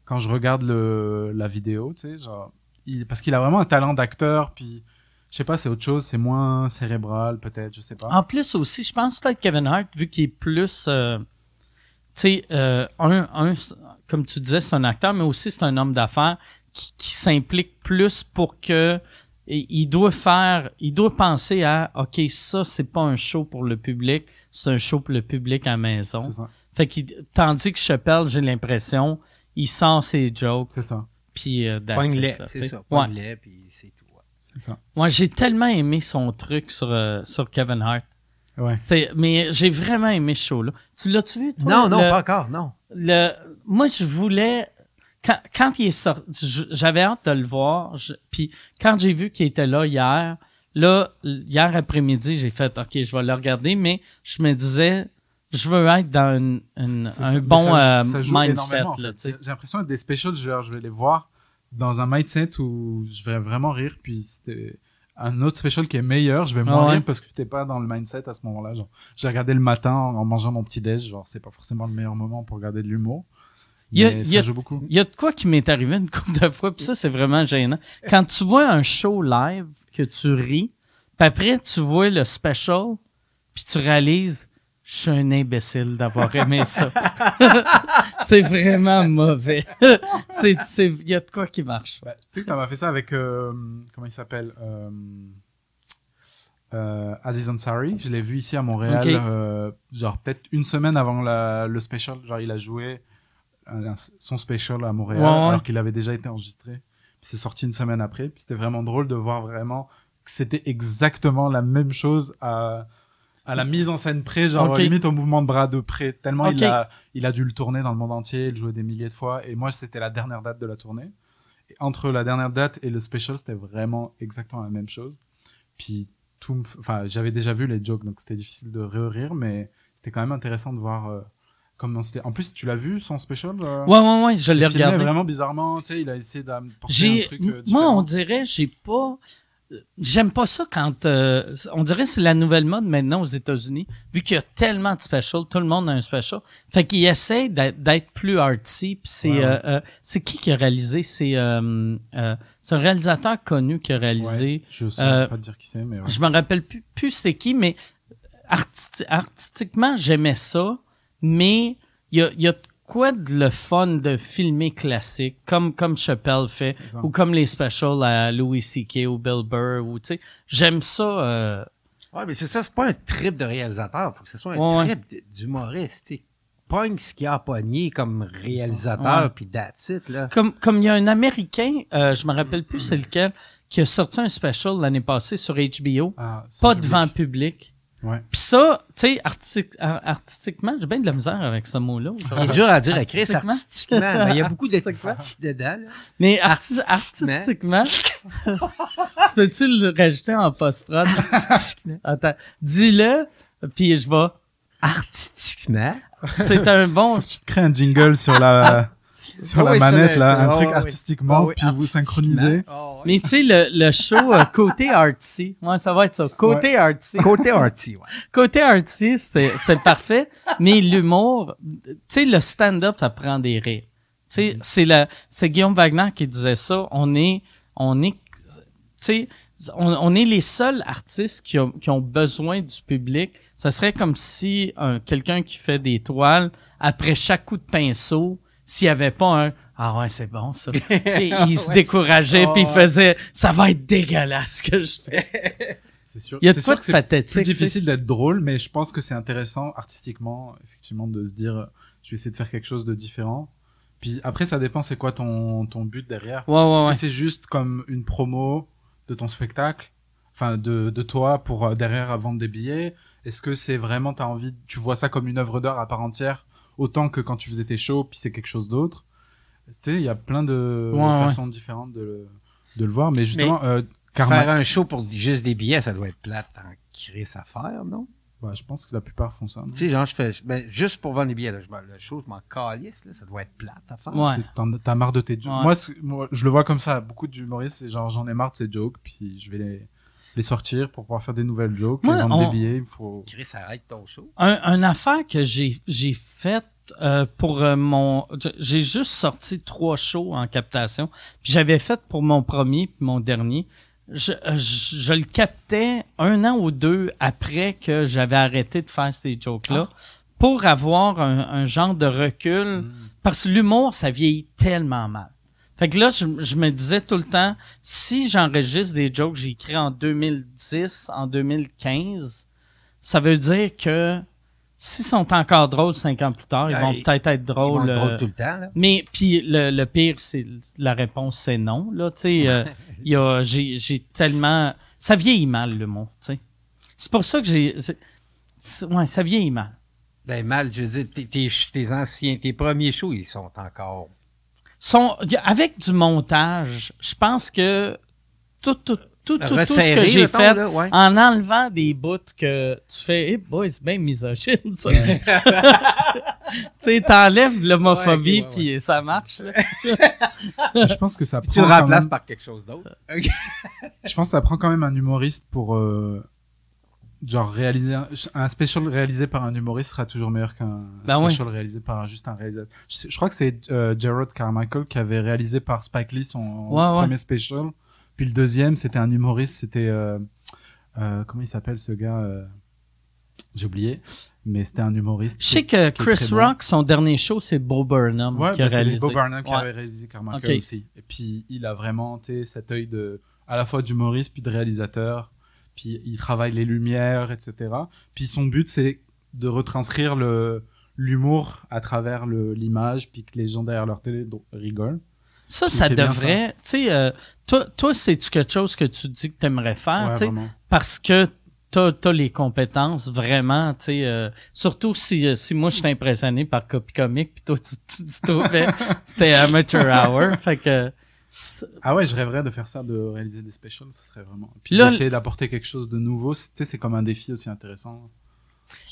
Quand je regarde le, la vidéo, tu sais, genre. Il, parce qu'il a vraiment un talent d'acteur, puis. Je sais pas, c'est autre chose, c'est moins cérébral, peut-être, je sais pas. En plus aussi, je pense peut-être Kevin Hart, vu qu'il est plus, euh, tu sais, euh, un, un, comme tu disais, c'est un acteur, mais aussi c'est un homme d'affaires qui, qui s'implique plus pour que et il doit faire, il doit penser à, ok, ça c'est pas un show pour le public, c'est un show pour le public à la maison. C'est ça. Fait qu'il, tandis que Chappelle, j'ai l'impression, il sort ses jokes, C'est ça. puis euh, c'est ça. Pogne-les, puis. C'est ça. Moi, j'ai tellement aimé son truc sur, euh, sur Kevin Hart. Ouais. Mais j'ai vraiment aimé ce show-là. Tu l'as-tu vu, toi? Non, non, le- pas encore, non. le, moi, je voulais. Quand, quand il est sorti, j'avais hâte de le voir. je- Puis quand j'ai vu qu'il était là hier, Là, hier après-midi, j'ai fait, OK, je vais le regarder, mais je me disais, je veux être dans une- une- un ça, bon ça- euh, ça mindset. en fait. J'ai l'impression que des specials, je vais les voir dans un mindset où je vais vraiment rire, puis c'était un autre special qui est meilleur, je vais moins Ah ouais. rire parce que j'étais pas dans le mindset à ce moment-là. Genre, j'ai regardé le matin en, mangeant mon petit déj, genre c'est pas forcément le meilleur moment pour regarder de l'humour. Il y a- y a- y a de quoi qui m'est arrivé une couple de fois, puis ça, c'est vraiment gênant. Quand tu vois un show live, que tu ris, puis après, tu vois le special, puis tu réalises, je suis un imbécile d'avoir aimé ça. c'est vraiment mauvais. c'est, c'est, il y a de quoi qui marche. Bah, tu sais que ça m'a fait ça avec euh, comment il s'appelle euh, euh, Aziz Ansari. Je l'ai vu ici à Montréal, Ok. euh, genre peut-être une semaine avant la, le special. Genre il a joué un- son special à Montréal Ouais, ouais. alors qu'il avait déjà été enregistré. Puis c'est sorti une semaine après. Puis c'était vraiment drôle de voir vraiment que c'était exactement la même chose à à la mise en scène près, genre Ok. limite au mouvement de bras de près, tellement il, a, il a dû le tourner dans le monde entier, le jouer des milliers de fois. Et moi, c'était la dernière date de la tournée. Et entre la dernière date et le special, c'était vraiment exactement la même chose. Puis tout, enfin, j'avais déjà vu les jokes, donc c'était difficile de rire, mais c'était quand même intéressant de voir euh, comment c'était. En plus, tu l'as vu son special euh, Ouais, ouais, ouais, je l'ai regardé. vraiment bizarrement, tu sais, il a essayé d'apporter un truc euh, moi, on dirait, j'ai pas, j'aime pas ça quand, euh, on dirait que c'est la nouvelle mode maintenant aux États-Unis, vu qu'il y a tellement de specials, tout le monde a un special. Fait qu'ils essaient d'être, plus artsy. Puis c'est, Ouais, euh, euh, c'est qui qui a réalisé? C'est, euh, euh, c'est un réalisateur connu qui a réalisé. Ouais, je sais pas dire qui c'est, mais ouais. Je me rappelle plus, plus c'est qui, mais arti- artistiquement, j'aimais ça, mais il y a, y a quoi de le fun de filmer classique, comme, comme Chappelle fait, ou comme les specials à Louis C.K. ou Bill Burr, ou tu sais, j'aime ça. euh, Ouais, mais c'est ça, c'est pas un trip de réalisateur. Faut que ce soit un Ouais, trip d'humoriste. tu sais. Pogne ce qu'il a à pogner comme réalisateur, puis that's it, là. comme comme il y a un Américain, euh, je me rappelle plus c'est lequel, qui a sorti un special l'année passée sur HBO, Ah, pas public. devant public. Ouais. Puis ça, tu sais, arti- ar- artistiquement, j'ai bien de la misère avec ce mot-là. Il est dur à dire à Chris Artistiquement? artistiquement, mais il y a beaucoup de dedans, là. Mais arti- Artistiquement. artistiquement, tu peux-tu le rajouter en post-prod? Attends, dis-le, puis je vais. Artistiquement? C'est un bon... Crée un jingle sur la sur la manette là, un truc oui. artistiquement, oui, puis vous synchronisez. Oui. Mais tu sais, le, le show euh, côté artsy, ouais, ça va être ça. Côté artsy. Côté arty, ouais. Côté artsy, c'était c'était parfait, mais l'humour, tu sais, le stand-up, ça prend des rires. Tu sais, c'est la, c'est Guillaume Wagner qui disait ça. On est, on est, tu sais, on, on est les seuls artistes qui ont, qui ont besoin du public. Ça serait comme si un, quelqu'un qui fait des toiles, après chaque coup de pinceau, s'il y avait pas un, ah ouais, c'est bon, ça. Et il se Ouais. décourageait, Oh, puis il faisait, ça va être dégueulasse ce que je fais. C'est sûr. Il y a c'est de quoi sûr de que c'est pathétique. sais. difficile d'être drôle, mais je pense que c'est intéressant artistiquement, effectivement, de se dire, je vais essayer de faire quelque chose de différent. Puis après, ça dépend, c'est quoi ton, ton but derrière. Ouais, ouais, Est-ce ouais. que c'est juste comme une promo de ton spectacle, enfin de, de toi pour euh, derrière à vendre des billets? Est-ce que c'est vraiment, t'as envie, tu vois ça comme une œuvre d'art à part entière, autant que quand tu faisais tes shows, puis c'est quelque chose d'autre Tu sais, il y a plein de, Ouais, de ouais. façons différentes de le, de le voir, mais justement, euh, Faire Karma, un show pour juste des billets, ça doit être plate en Chris à faire, non? Ouais, je pense que la plupart font ça. Tu sais, genre, je fais, ben, juste pour vendre des billets, là, je, le show, je m'en calisse, là, ça doit être plate à faire. Ouais. T'as marre de tes jokes. Ouais. Moi, moi, je le vois comme ça. Beaucoup d'humoristes, c'est genre, j'en ai marre de ces jokes, puis je vais les, les sortir pour pouvoir faire des nouvelles jokes, Ouais, et vendre on- des billets. Il faut. Chris, arrête ton show. un, un affaire que j'ai j'ai faite euh, pour euh, mon j'ai juste sorti trois shows en captation puis j'avais fait pour mon premier puis mon dernier je, euh, je, je le captais un an ou deux après que j'avais arrêté de faire ces jokes là pour avoir un, un genre de recul parce que l'humour ça vieillit tellement mal fait que là, je, je me disais tout le temps, si j'enregistre des jokes que j'ai écrits en 2010, en 2015, ça veut dire que s'ils sont encore drôles cinq ans plus tard, ils Ah, vont peut-être être Ils vont drôles. être drôles euh, tout le temps, là. mais puis le, le pire, c'est la réponse, c'est non. Là, tu sais, euh, il y a, j'ai, j'ai tellement, ça vieillit mal l'humour. Tu sais, c'est pour ça que j'ai, ouais, ça vieillit mal. Ben, mal, je veux dire, tes, tes, tes anciens, tes premiers shows, ils sont encore. Avec du montage, je pense que tout, tout, tout, tout, tout ce que j'ai fait là, ouais. en enlevant des bouts que tu fais, hey boy, c'est bien misogyne, ça. tu sais, t'enlèves l'homophobie, Ouais, ok, ouais, puis ça marche, je pense que ça Puis tu le prend remplaces même- par quelque chose d'autre. Je pense que ça prend quand même un humoriste pour euh, genre réaliser un, un special réalisé par un humoriste sera toujours meilleur qu'un ouais. special réalisé par juste un réalisateur. Je, je crois que c'est euh, Gerard Carmichael qui avait réalisé par Spike Lee son Ouais, ouais. premier special. Puis le deuxième, c'était un humoriste, c'était euh, euh, comment il s'appelle ce gars euh, J'ai oublié, mais c'était un humoriste. Je sais que Chris bon. Rock, son dernier show, c'est Bo Burnham Ouais, qui a bah, réalisé. Bob Burnham qui Ouais. avait réalisé Carmichael aussi. Et puis il a vraiment cet œil de à la fois d'humoriste puis de réalisateur. Puis il travaille les lumières, etc. Puis son but c'est de retranscrire le l'humour à travers le l'image puis que les gens derrière leur télé rigolent. Ça, ça devrait. Tu sais, euh, toi, toi c'est-tu quelque chose que tu dis que faire, Ouais, tu sais, vraiment. parce que t'as as les compétences vraiment, tu sais, euh, surtout si, euh, si moi je suis impressionné par Copy Comic, puis toi tu, tu, tu trouvais c'était Amateur Hour, fait que Ah ouais, je rêverais de faire ça, de réaliser des specials, ce serait vraiment. Puis Là, d'essayer d'apporter quelque chose de nouveau, c'est- tu sais, c'est comme un défi aussi intéressant.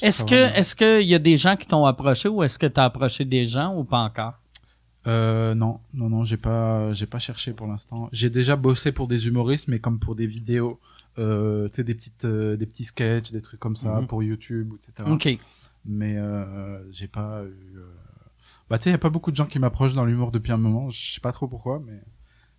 Est-ce que vraiment- est-ce qu'il y a des gens qui t'ont approché ou est-ce que t'as approché des gens ou pas encore? Euh, non, non, non, j'ai pas, j'ai pas cherché pour l'instant. J'ai déjà bossé pour des humoristes, mais comme pour des vidéos, euh, tu sais, des petites, euh, des petits sketchs, des trucs comme ça Mhm. pour YouTube, etc. OK. Mais euh, j'ai pas eu. Bah, tu sais, y a pas beaucoup de gens qui m'approchent dans l'humour depuis un moment. Je sais pas trop pourquoi, mais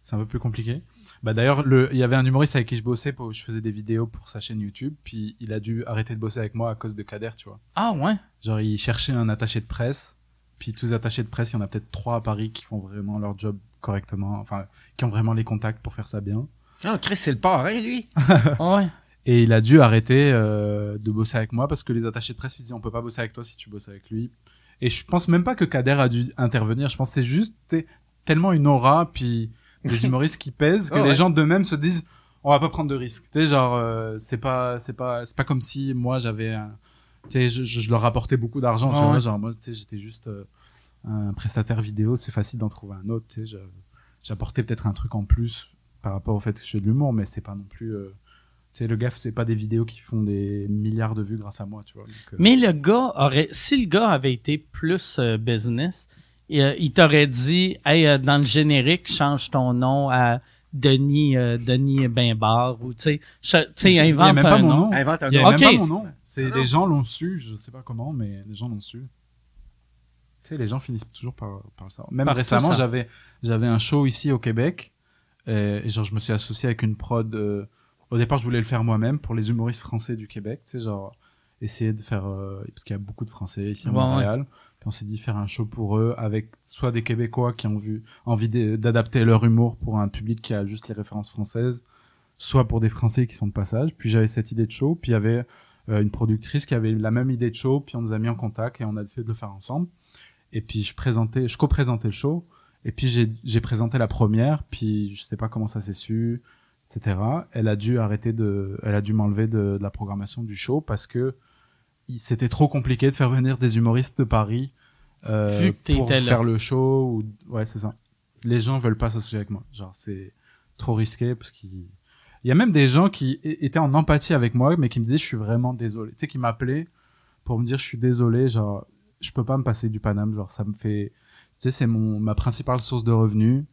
c'est un peu plus compliqué. Bah d'ailleurs, le, il y avait un humoriste avec qui je bossais, pour, je faisais des vidéos pour sa chaîne YouTube, puis il a dû arrêter de bosser avec moi à cause de Kader, tu vois. Ah ouais? Genre, il cherchait un attaché de presse. Puis tous les attachés de presse, il y en a peut-être trois à Paris qui font vraiment leur job correctement. Enfin, qui ont vraiment les contacts pour faire ça bien. Ah, Chris, c'est le parrain, lui. Ah ouais. Et il a dû arrêter euh, de bosser avec moi parce que les attachés de presse lui disaient on peut pas bosser avec toi si tu bosses avec lui. Et je pense même pas que Kader a dû intervenir. Je pense que c'est juste tellement une aura puis des humoristes qui pèsent que Oh, les ouais. gens d'eux-mêmes se disent on va pas prendre de risques. Tu sais genre euh, c'est pas c'est pas c'est pas comme si moi j'avais un tu sais je, leur apportais beaucoup d'argent. tu Ouais, vois, ouais. genre moi tu sais j'étais juste euh, un prestataire vidéo. C'est facile d'en trouver un autre. Tu sais j'apportais peut-être un truc en plus par rapport au fait que je fais de l'humour, mais c'est pas non plus. euh, tu sais, le gars, c'est pas des vidéos qui font des milliards de vues grâce à moi, tu vois. donc, euh, Mais le gars aurait, si le gars avait été plus business, il, euh, il t'aurait dit, hey, euh, dans le générique, change ton nom à Denis, euh, Denis Bimbard ou tu sais, cha- tu sais, il y a invente même pas un mon nom. Invente un Il y a nom. Ok. même pas mon nom. C'est des non. gens l'ont su, je sais pas comment, mais les gens l'ont su. Tu sais, les gens finissent toujours par, par le savoir. Même Par récemment, j'avais j'avais un show ici au Québec et, et genre je me suis associé avec une prod. euh, au départ, je voulais le faire moi-même pour les humoristes français du Québec, tu sais, genre essayer de faire euh, parce qu'il y a beaucoup de Français ici à Ouais, ouais. On s'est dit faire un show pour eux avec soit des Québécois qui ont vu envie d'adapter leur humour pour un public qui a juste les références françaises, soit pour des Français qui sont de passage. Puis j'avais cette idée de show, puis il y avait euh, une productrice qui avait la même idée de show, puis on nous a mis en contact et on a décidé de le faire ensemble. Et puis je présentais, je co-présentais le show, et puis j'ai présenté la première, puis je sais pas comment ça s'est su, etc. Elle a dû arrêter de, elle a dû m'enlever de, la programmation du show parce que c'était trop compliqué de faire venir des humoristes de Paris euh, pour faire le show. Ou... Ouais, c'est ça. Les gens veulent pas s'associer avec moi. Genre, c'est trop risqué parce qu'il il y a même des gens qui étaient en empathie avec moi, mais qui me disaient je suis vraiment désolé. Tu sais, qui m'appelaient pour me dire je suis désolé, genre je peux pas me passer du Paname, genre ça me fait. Tu sais, c'est mon ma principale source de revenus.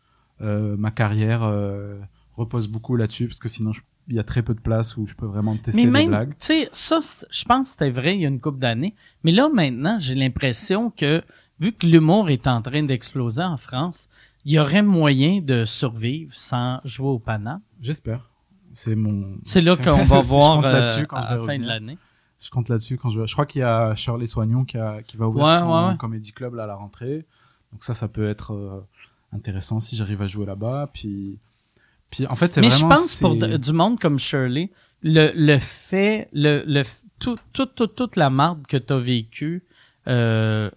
Euh, ma carrière euh, repose beaucoup là-dessus parce que sinon je- il y a très peu de place où je peux vraiment tester Mais des même, blagues. tu sais, ça, je pense que c'était vrai il y a une couple d'années. Mais là, maintenant, j'ai l'impression que, vu que l'humour est en train d'exploser en France, il y aurait moyen de survivre sans jouer au Paname. J'espère. C'est mon. C'est là qu'on va je voir compte euh, là-dessus quand à la fin de l'année. Je compte là-dessus quand je vais. Je crois qu'il y a Shirley Soignon qui, a, qui va ouvrir Ouais, son ouais, ouais. comedy club là, à la rentrée. Donc ça, ça peut être euh, intéressant si j'arrive à jouer là-bas. Puis, puis en fait, c'est Mais je pense pour de- du monde comme Shirley, le, le fait, le, le, tout, tout, tout- toute la marde que tu as vécue, euh,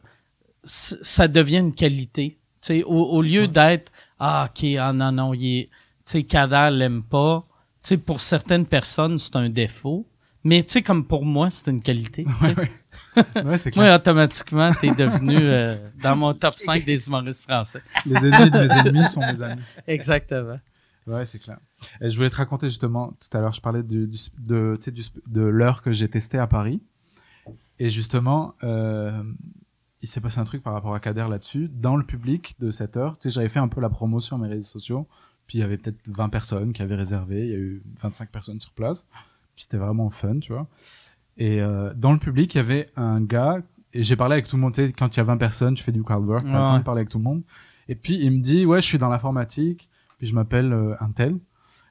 ça devient une qualité. Tu sais, au, au lieu Ouais. d'être Ah, ok, ah non, non, il est. Tu sais, Kader l'aime pas. Tu sais, pour certaines personnes, c'est un défaut. Mais tu sais, comme pour moi, c'est une qualité. Ouais, ouais. Ouais, c'est clair. Moi, automatiquement, t'es devenu euh, dans mon top 5 des humoristes français. Les ennemis de mes ennemis sont mes amis. Exactement. Ouais, c'est clair. Et je voulais te raconter justement, tout à l'heure, je parlais du, du- de, tu sais, du, de l'heure que j'ai testé à Paris. Et justement, euh, il s'est passé un truc par rapport à Kader là-dessus. Dans le public de cette heure, tu sais, j'avais fait un peu la promotion sur mes réseaux sociaux. Puis il y avait peut-être 20 personnes qui avaient réservé. Il y a eu 25 personnes sur place. Puis c'était vraiment fun, tu vois. Et euh, dans le public, il y avait un gars. Et j'ai parlé avec tout le monde. Tu sais, quand il y a 20 personnes, tu fais du. T'as le temps de parler avec tout le monde. Et puis il me dit, ouais, je suis dans l'informatique. Puis je m'appelle euh, un tel.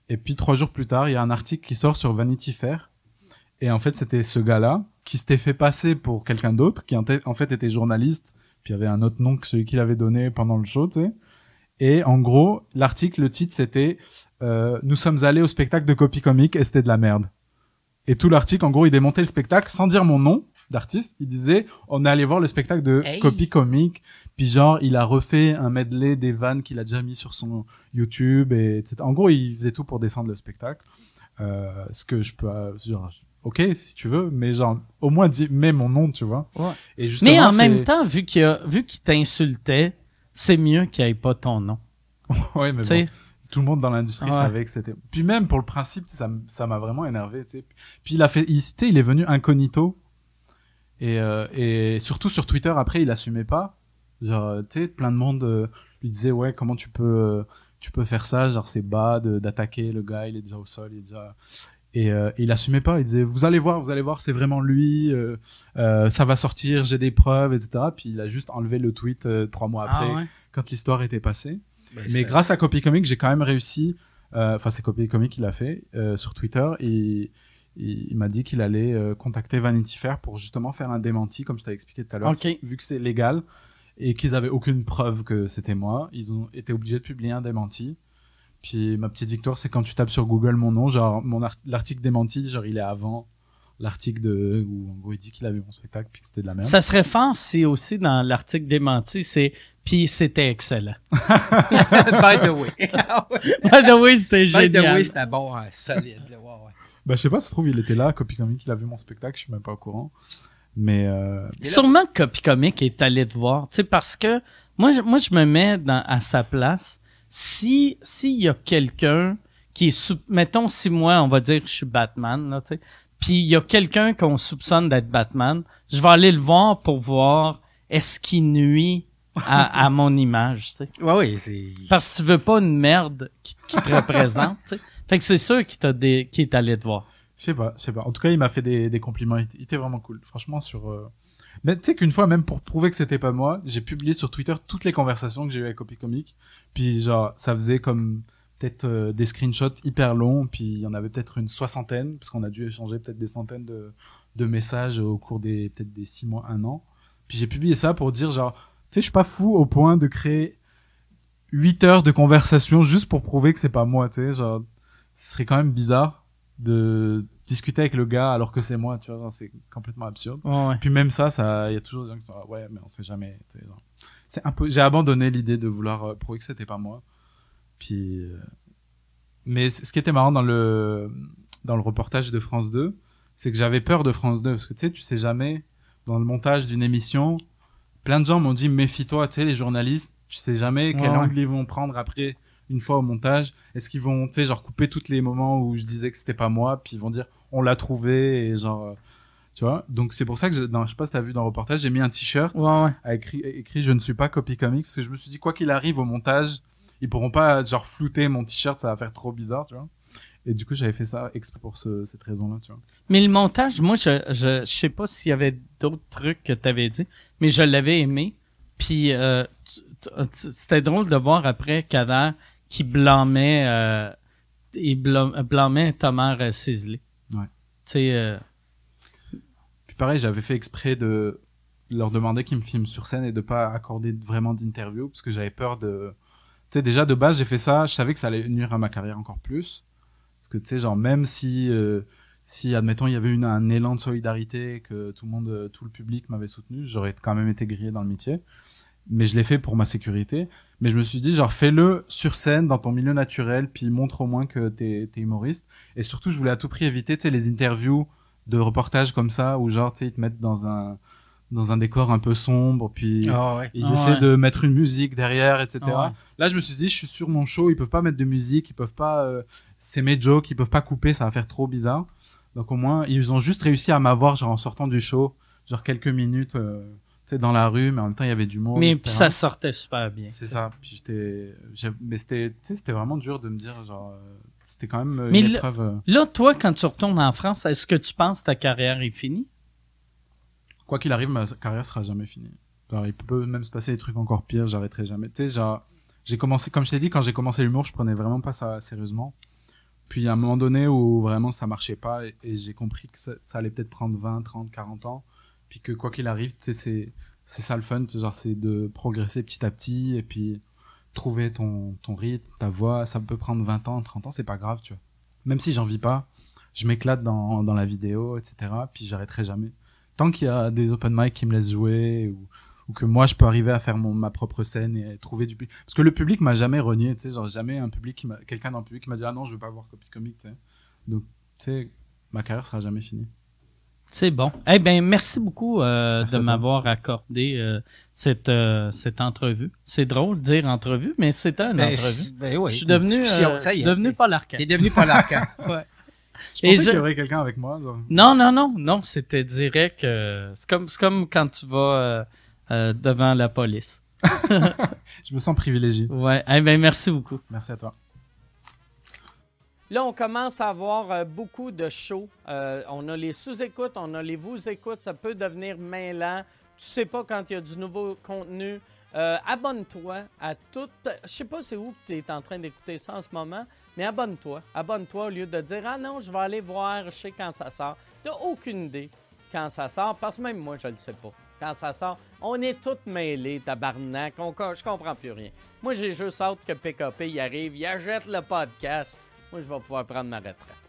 Et puis trois jours plus tard, il y a un article qui sort sur Vanity Fair. Et en fait, c'était ce gars-là qui s'était fait passer pour quelqu'un d'autre, qui en fait était journaliste. Puis il y avait un autre nom que celui qu'il avait donné pendant le show, tu sais. Et en gros, l'article, le titre, c'était euh, Nous sommes allés au spectacle de copie comique et c'était de la merde. Et tout l'article, en gros, il démontait le spectacle sans dire mon nom d'artiste. Il disait On est allé voir le spectacle de Hey. copie comique. Puis genre, il a refait un medley des vannes qu'il a déjà mis sur son YouTube. Et etc. En gros, il faisait tout pour descendre le spectacle. Euh, ce que je peux... euh, genre, ok, si tu veux, mais genre, au moins, dis, mets mon nom, tu vois. Ouais. Et justement, Mais en même temps, vu qu'il a- vu qu'il t'insultait, c'est mieux qu'il ait pas ton nom. ouais, mais bon, tout le monde dans l'industrie Ouais. savait que c'était. Puis même pour le principe, ça, ça m'a vraiment énervé. Puis il a fait, il, il est venu incognito et euh, et surtout sur Twitter après, il assumait pas. Genre, euh, tu sais, plein de monde euh, lui disait ouais, comment tu peux, euh, tu peux faire ça Genre c'est bas de- d'attaquer le gars, il est déjà au sol, il est déjà. Et euh, il assumait pas. Il disait vous allez voir, vous allez voir, c'est vraiment lui. euh, euh, ça va sortir, j'ai des preuves, etc. Puis il a juste enlevé le tweet euh, trois mois après ah ouais. quand l'histoire était passée. Ben, Mais grâce à Copy Comic, j'ai quand même réussi. euh, Enfin, c'est Copy Comic qui l'a fait euh, sur Twitter. Et il, il m'a dit qu'il allait contacter Vanity Fair pour justement faire un démenti, comme je t'avais expliqué tout à l'heure. Vu que c'est légal et qu'ils avaient aucune preuve que c'était moi, ils ont été obligés de publier un démenti. Puis ma petite victoire, c'est quand tu tapes sur Google mon nom, genre mon art- l'article démenti, genre il est avant l'article de où en gros il dit qu'il avait mon spectacle puis que c'était de la merde. Ça serait fort si aussi dans l'article démenti, c'est puis c'était excellent. By the way. By the way, c'était By the génial. way, c'était bon, hein, solide. là, ouais, ouais. Bah je sais pas, ça se trouve il était là, Copy Comic, il a vu mon spectacle, je suis même pas au courant. Mais euh, Sûrement que Copy Comic est allé te voir, tu sais, parce que moi, je- moi, je me mets dans, à sa place. Si, s'il y a quelqu'un qui est, sou- mettons, si moi, on va dire que je suis Batman, là, tu sais, puis il y a quelqu'un qu'on soupçonne d'être Batman, je vais aller le voir pour voir est-ce qu'il nuit à, à mon image, tu sais. Ouais, oui, c'est. Parce que tu veux pas une merde qui, qui te représente, tu sais. Fait que c'est sûr qu'il t'a des, qu'il est allé te voir. Je sais pas, je sais pas. En tout cas, il m'a fait des, des compliments. Il, était- vraiment cool. Franchement, sur. euh, Mais tu sais qu'une fois, même pour prouver que c'était pas moi, j'ai publié sur Twitter toutes les conversations que j'ai eues avec Copy Comic. Puis genre, ça faisait comme peut-être euh, des screenshots hyper longs. Puis il y en avait peut-être une soixantaine, parce qu'on a dû échanger peut-être des centaines de, de messages au cours des peut-être des six mois, un an. Puis j'ai publié ça pour dire genre, tu sais, je suis pas fou au point de créer 8 heures de conversation juste pour prouver que c'est pas moi, tu sais, genre, ce serait quand même bizarre de discuter avec le gars alors que c'est moi, tu vois, c'est complètement absurde. Ouais. Puis même ça, ça, il y a toujours des gens qui sont là, ouais, mais on sait jamais. C'est un peu, j'ai abandonné l'idée de vouloir euh, prouver que c'était pas moi. Puis, euh, mais ce qui était marrant dans le, dans le reportage de France 2, c'est que j'avais peur de France 2 parce que tu sais, tu sais jamais, dans le montage d'une émission, plein de gens m'ont dit méfie-toi, tu sais, les journalistes, tu sais jamais quel ouais. angle ils vont prendre après une fois au montage. Est-ce qu'ils vont, tu sais, genre couper tous les moments où je disais que c'était pas moi, puis ils vont dire on l'a trouvé et genre, euh, tu vois? Donc c'est pour ça que je, dans, je sais pas si t'as vu dans le reportage, j'ai mis un t-shirt Ouais, ouais. a écrit, écrit je ne suis pas copy comic parce que je me suis dit quoi qu'il arrive au montage, ils pourront pas genre flouter mon t-shirt, ça va faire trop bizarre, tu vois? Et du coup, j'avais fait ça exprès pour ce- cette raison-là, tu vois. Mais le montage, moi, je, je, je sais pas s'il y avait d'autres trucs que tu avais dit, mais je l'avais aimé. Puis euh, c'était drôle de voir après Kader qui blâmait, euh, il blâmait, Thomas Sisley. Ouais. Tu sais, euh, Puis pareil, j'avais fait exprès de leur demander qu'ils me filment sur scène et de pas accorder vraiment d'interview parce que j'avais peur de tu sais déjà de base j'ai fait ça je savais que ça allait nuire à ma carrière encore plus parce que tu sais genre même si euh, si admettons il y avait une, un élan de solidarité que tout le monde tout le public m'avait soutenu j'aurais quand même été grillé dans le métier mais je l'ai fait pour ma sécurité mais je me suis dit genre fais-le sur scène dans ton milieu naturel puis montre au moins que t'es es humoriste et surtout je voulais à tout prix éviter tu sais les interviews de reportages comme ça où genre tu sais ils te mettent dans un dans un décor un peu sombre, puis Ah ouais. ils Ah essaient ouais. de mettre une musique derrière, etc. Ah ouais. Là, je me suis dit, je suis sur mon show, ils peuvent pas mettre de musique, ils peuvent pas, euh, c'est mes jokes, ils peuvent pas couper, ça va faire trop bizarre. Donc au moins, ils ont juste réussi à m'avoir, genre en sortant du show, genre quelques minutes, euh, sais, dans la rue, mais en même temps, il y avait du monde. Mais etc. ça sortait super bien. C'est ça. Puis j'étais, mais c'était, tu sais, c'était vraiment dur de me dire, genre, euh, c'était quand même euh, Mais une le- épreuve. euh, Là, toi, quand tu retournes en France, est-ce que tu penses que ta carrière est finie? Quoi qu'il arrive, ma carrière sera jamais finie. Genre, il peut même se passer des trucs encore pires, j'arrêterai jamais. Tu sais, genre, j'ai commencé, comme je t'ai dit, quand j'ai commencé l'humour, je prenais vraiment pas ça sérieusement. Puis à un moment donné où vraiment ça marchait pas et, et j'ai compris que ça, ça allait peut-être prendre 20, 30, 40 ans. Puis que quoi qu'il arrive, c'est, c'est ça le fun, c'est de progresser petit à petit et puis trouver ton, ton rythme, ta voix. Ça peut prendre 20 ans, 30 ans, c'est pas grave, tu vois. Même si j'en vis pas, je m'éclate dans, dans la vidéo, etc. Puis j'arrêterai jamais tant qu'il y a des open mic qui me laissent jouer ou, ou que moi je peux arriver à faire mon, ma propre scène et trouver du public parce que le public m'a jamais renié tu sais genre jamais un public quelqu'un dans le public m'a dit ah non je veux pas voir copie comique tu sais donc tu sais ma carrière sera jamais finie C'est bon. Eh bien, merci beaucoup euh, Merci de m'avoir accordé euh, cette, euh, cette entrevue. C'est drôle de dire entrevue, mais c'était une Ben, entrevue. ben oui, je suis devenu, ça je y est. devenu Paul Arcand. T'es devenu Paul Arcand. Ouais. je pensais je- qu'il y aurait quelqu'un avec moi genre. Non, non, non, non, c'était direct. c'est comme, c'est comme quand tu vas devant la police. je me sens privilégié Ouais. Eh ben, merci beaucoup. merci à toi Là, on commence à avoir euh, beaucoup de shows. Euh, on a les sous-écoutes, on a les vous-écoutes. Ça peut devenir mêlant. Tu sais pas quand il y a du nouveau contenu. Euh, abonne-toi à tout. Je sais pas c'est où tu es en train d'écouter ça en ce moment, mais abonne-toi. Abonne-toi au lieu de dire Ah non, je vais aller voir, je sais quand ça sort. Tu aucune idée quand ça sort, parce que même moi, je le sais pas. Quand ça sort, on est tous mêlés, tabarnak. On, je comprends plus rien. Moi, j'ai juste hâte que PKP y arrive, il achète le podcast. Moi, je vais pouvoir prendre ma retraite.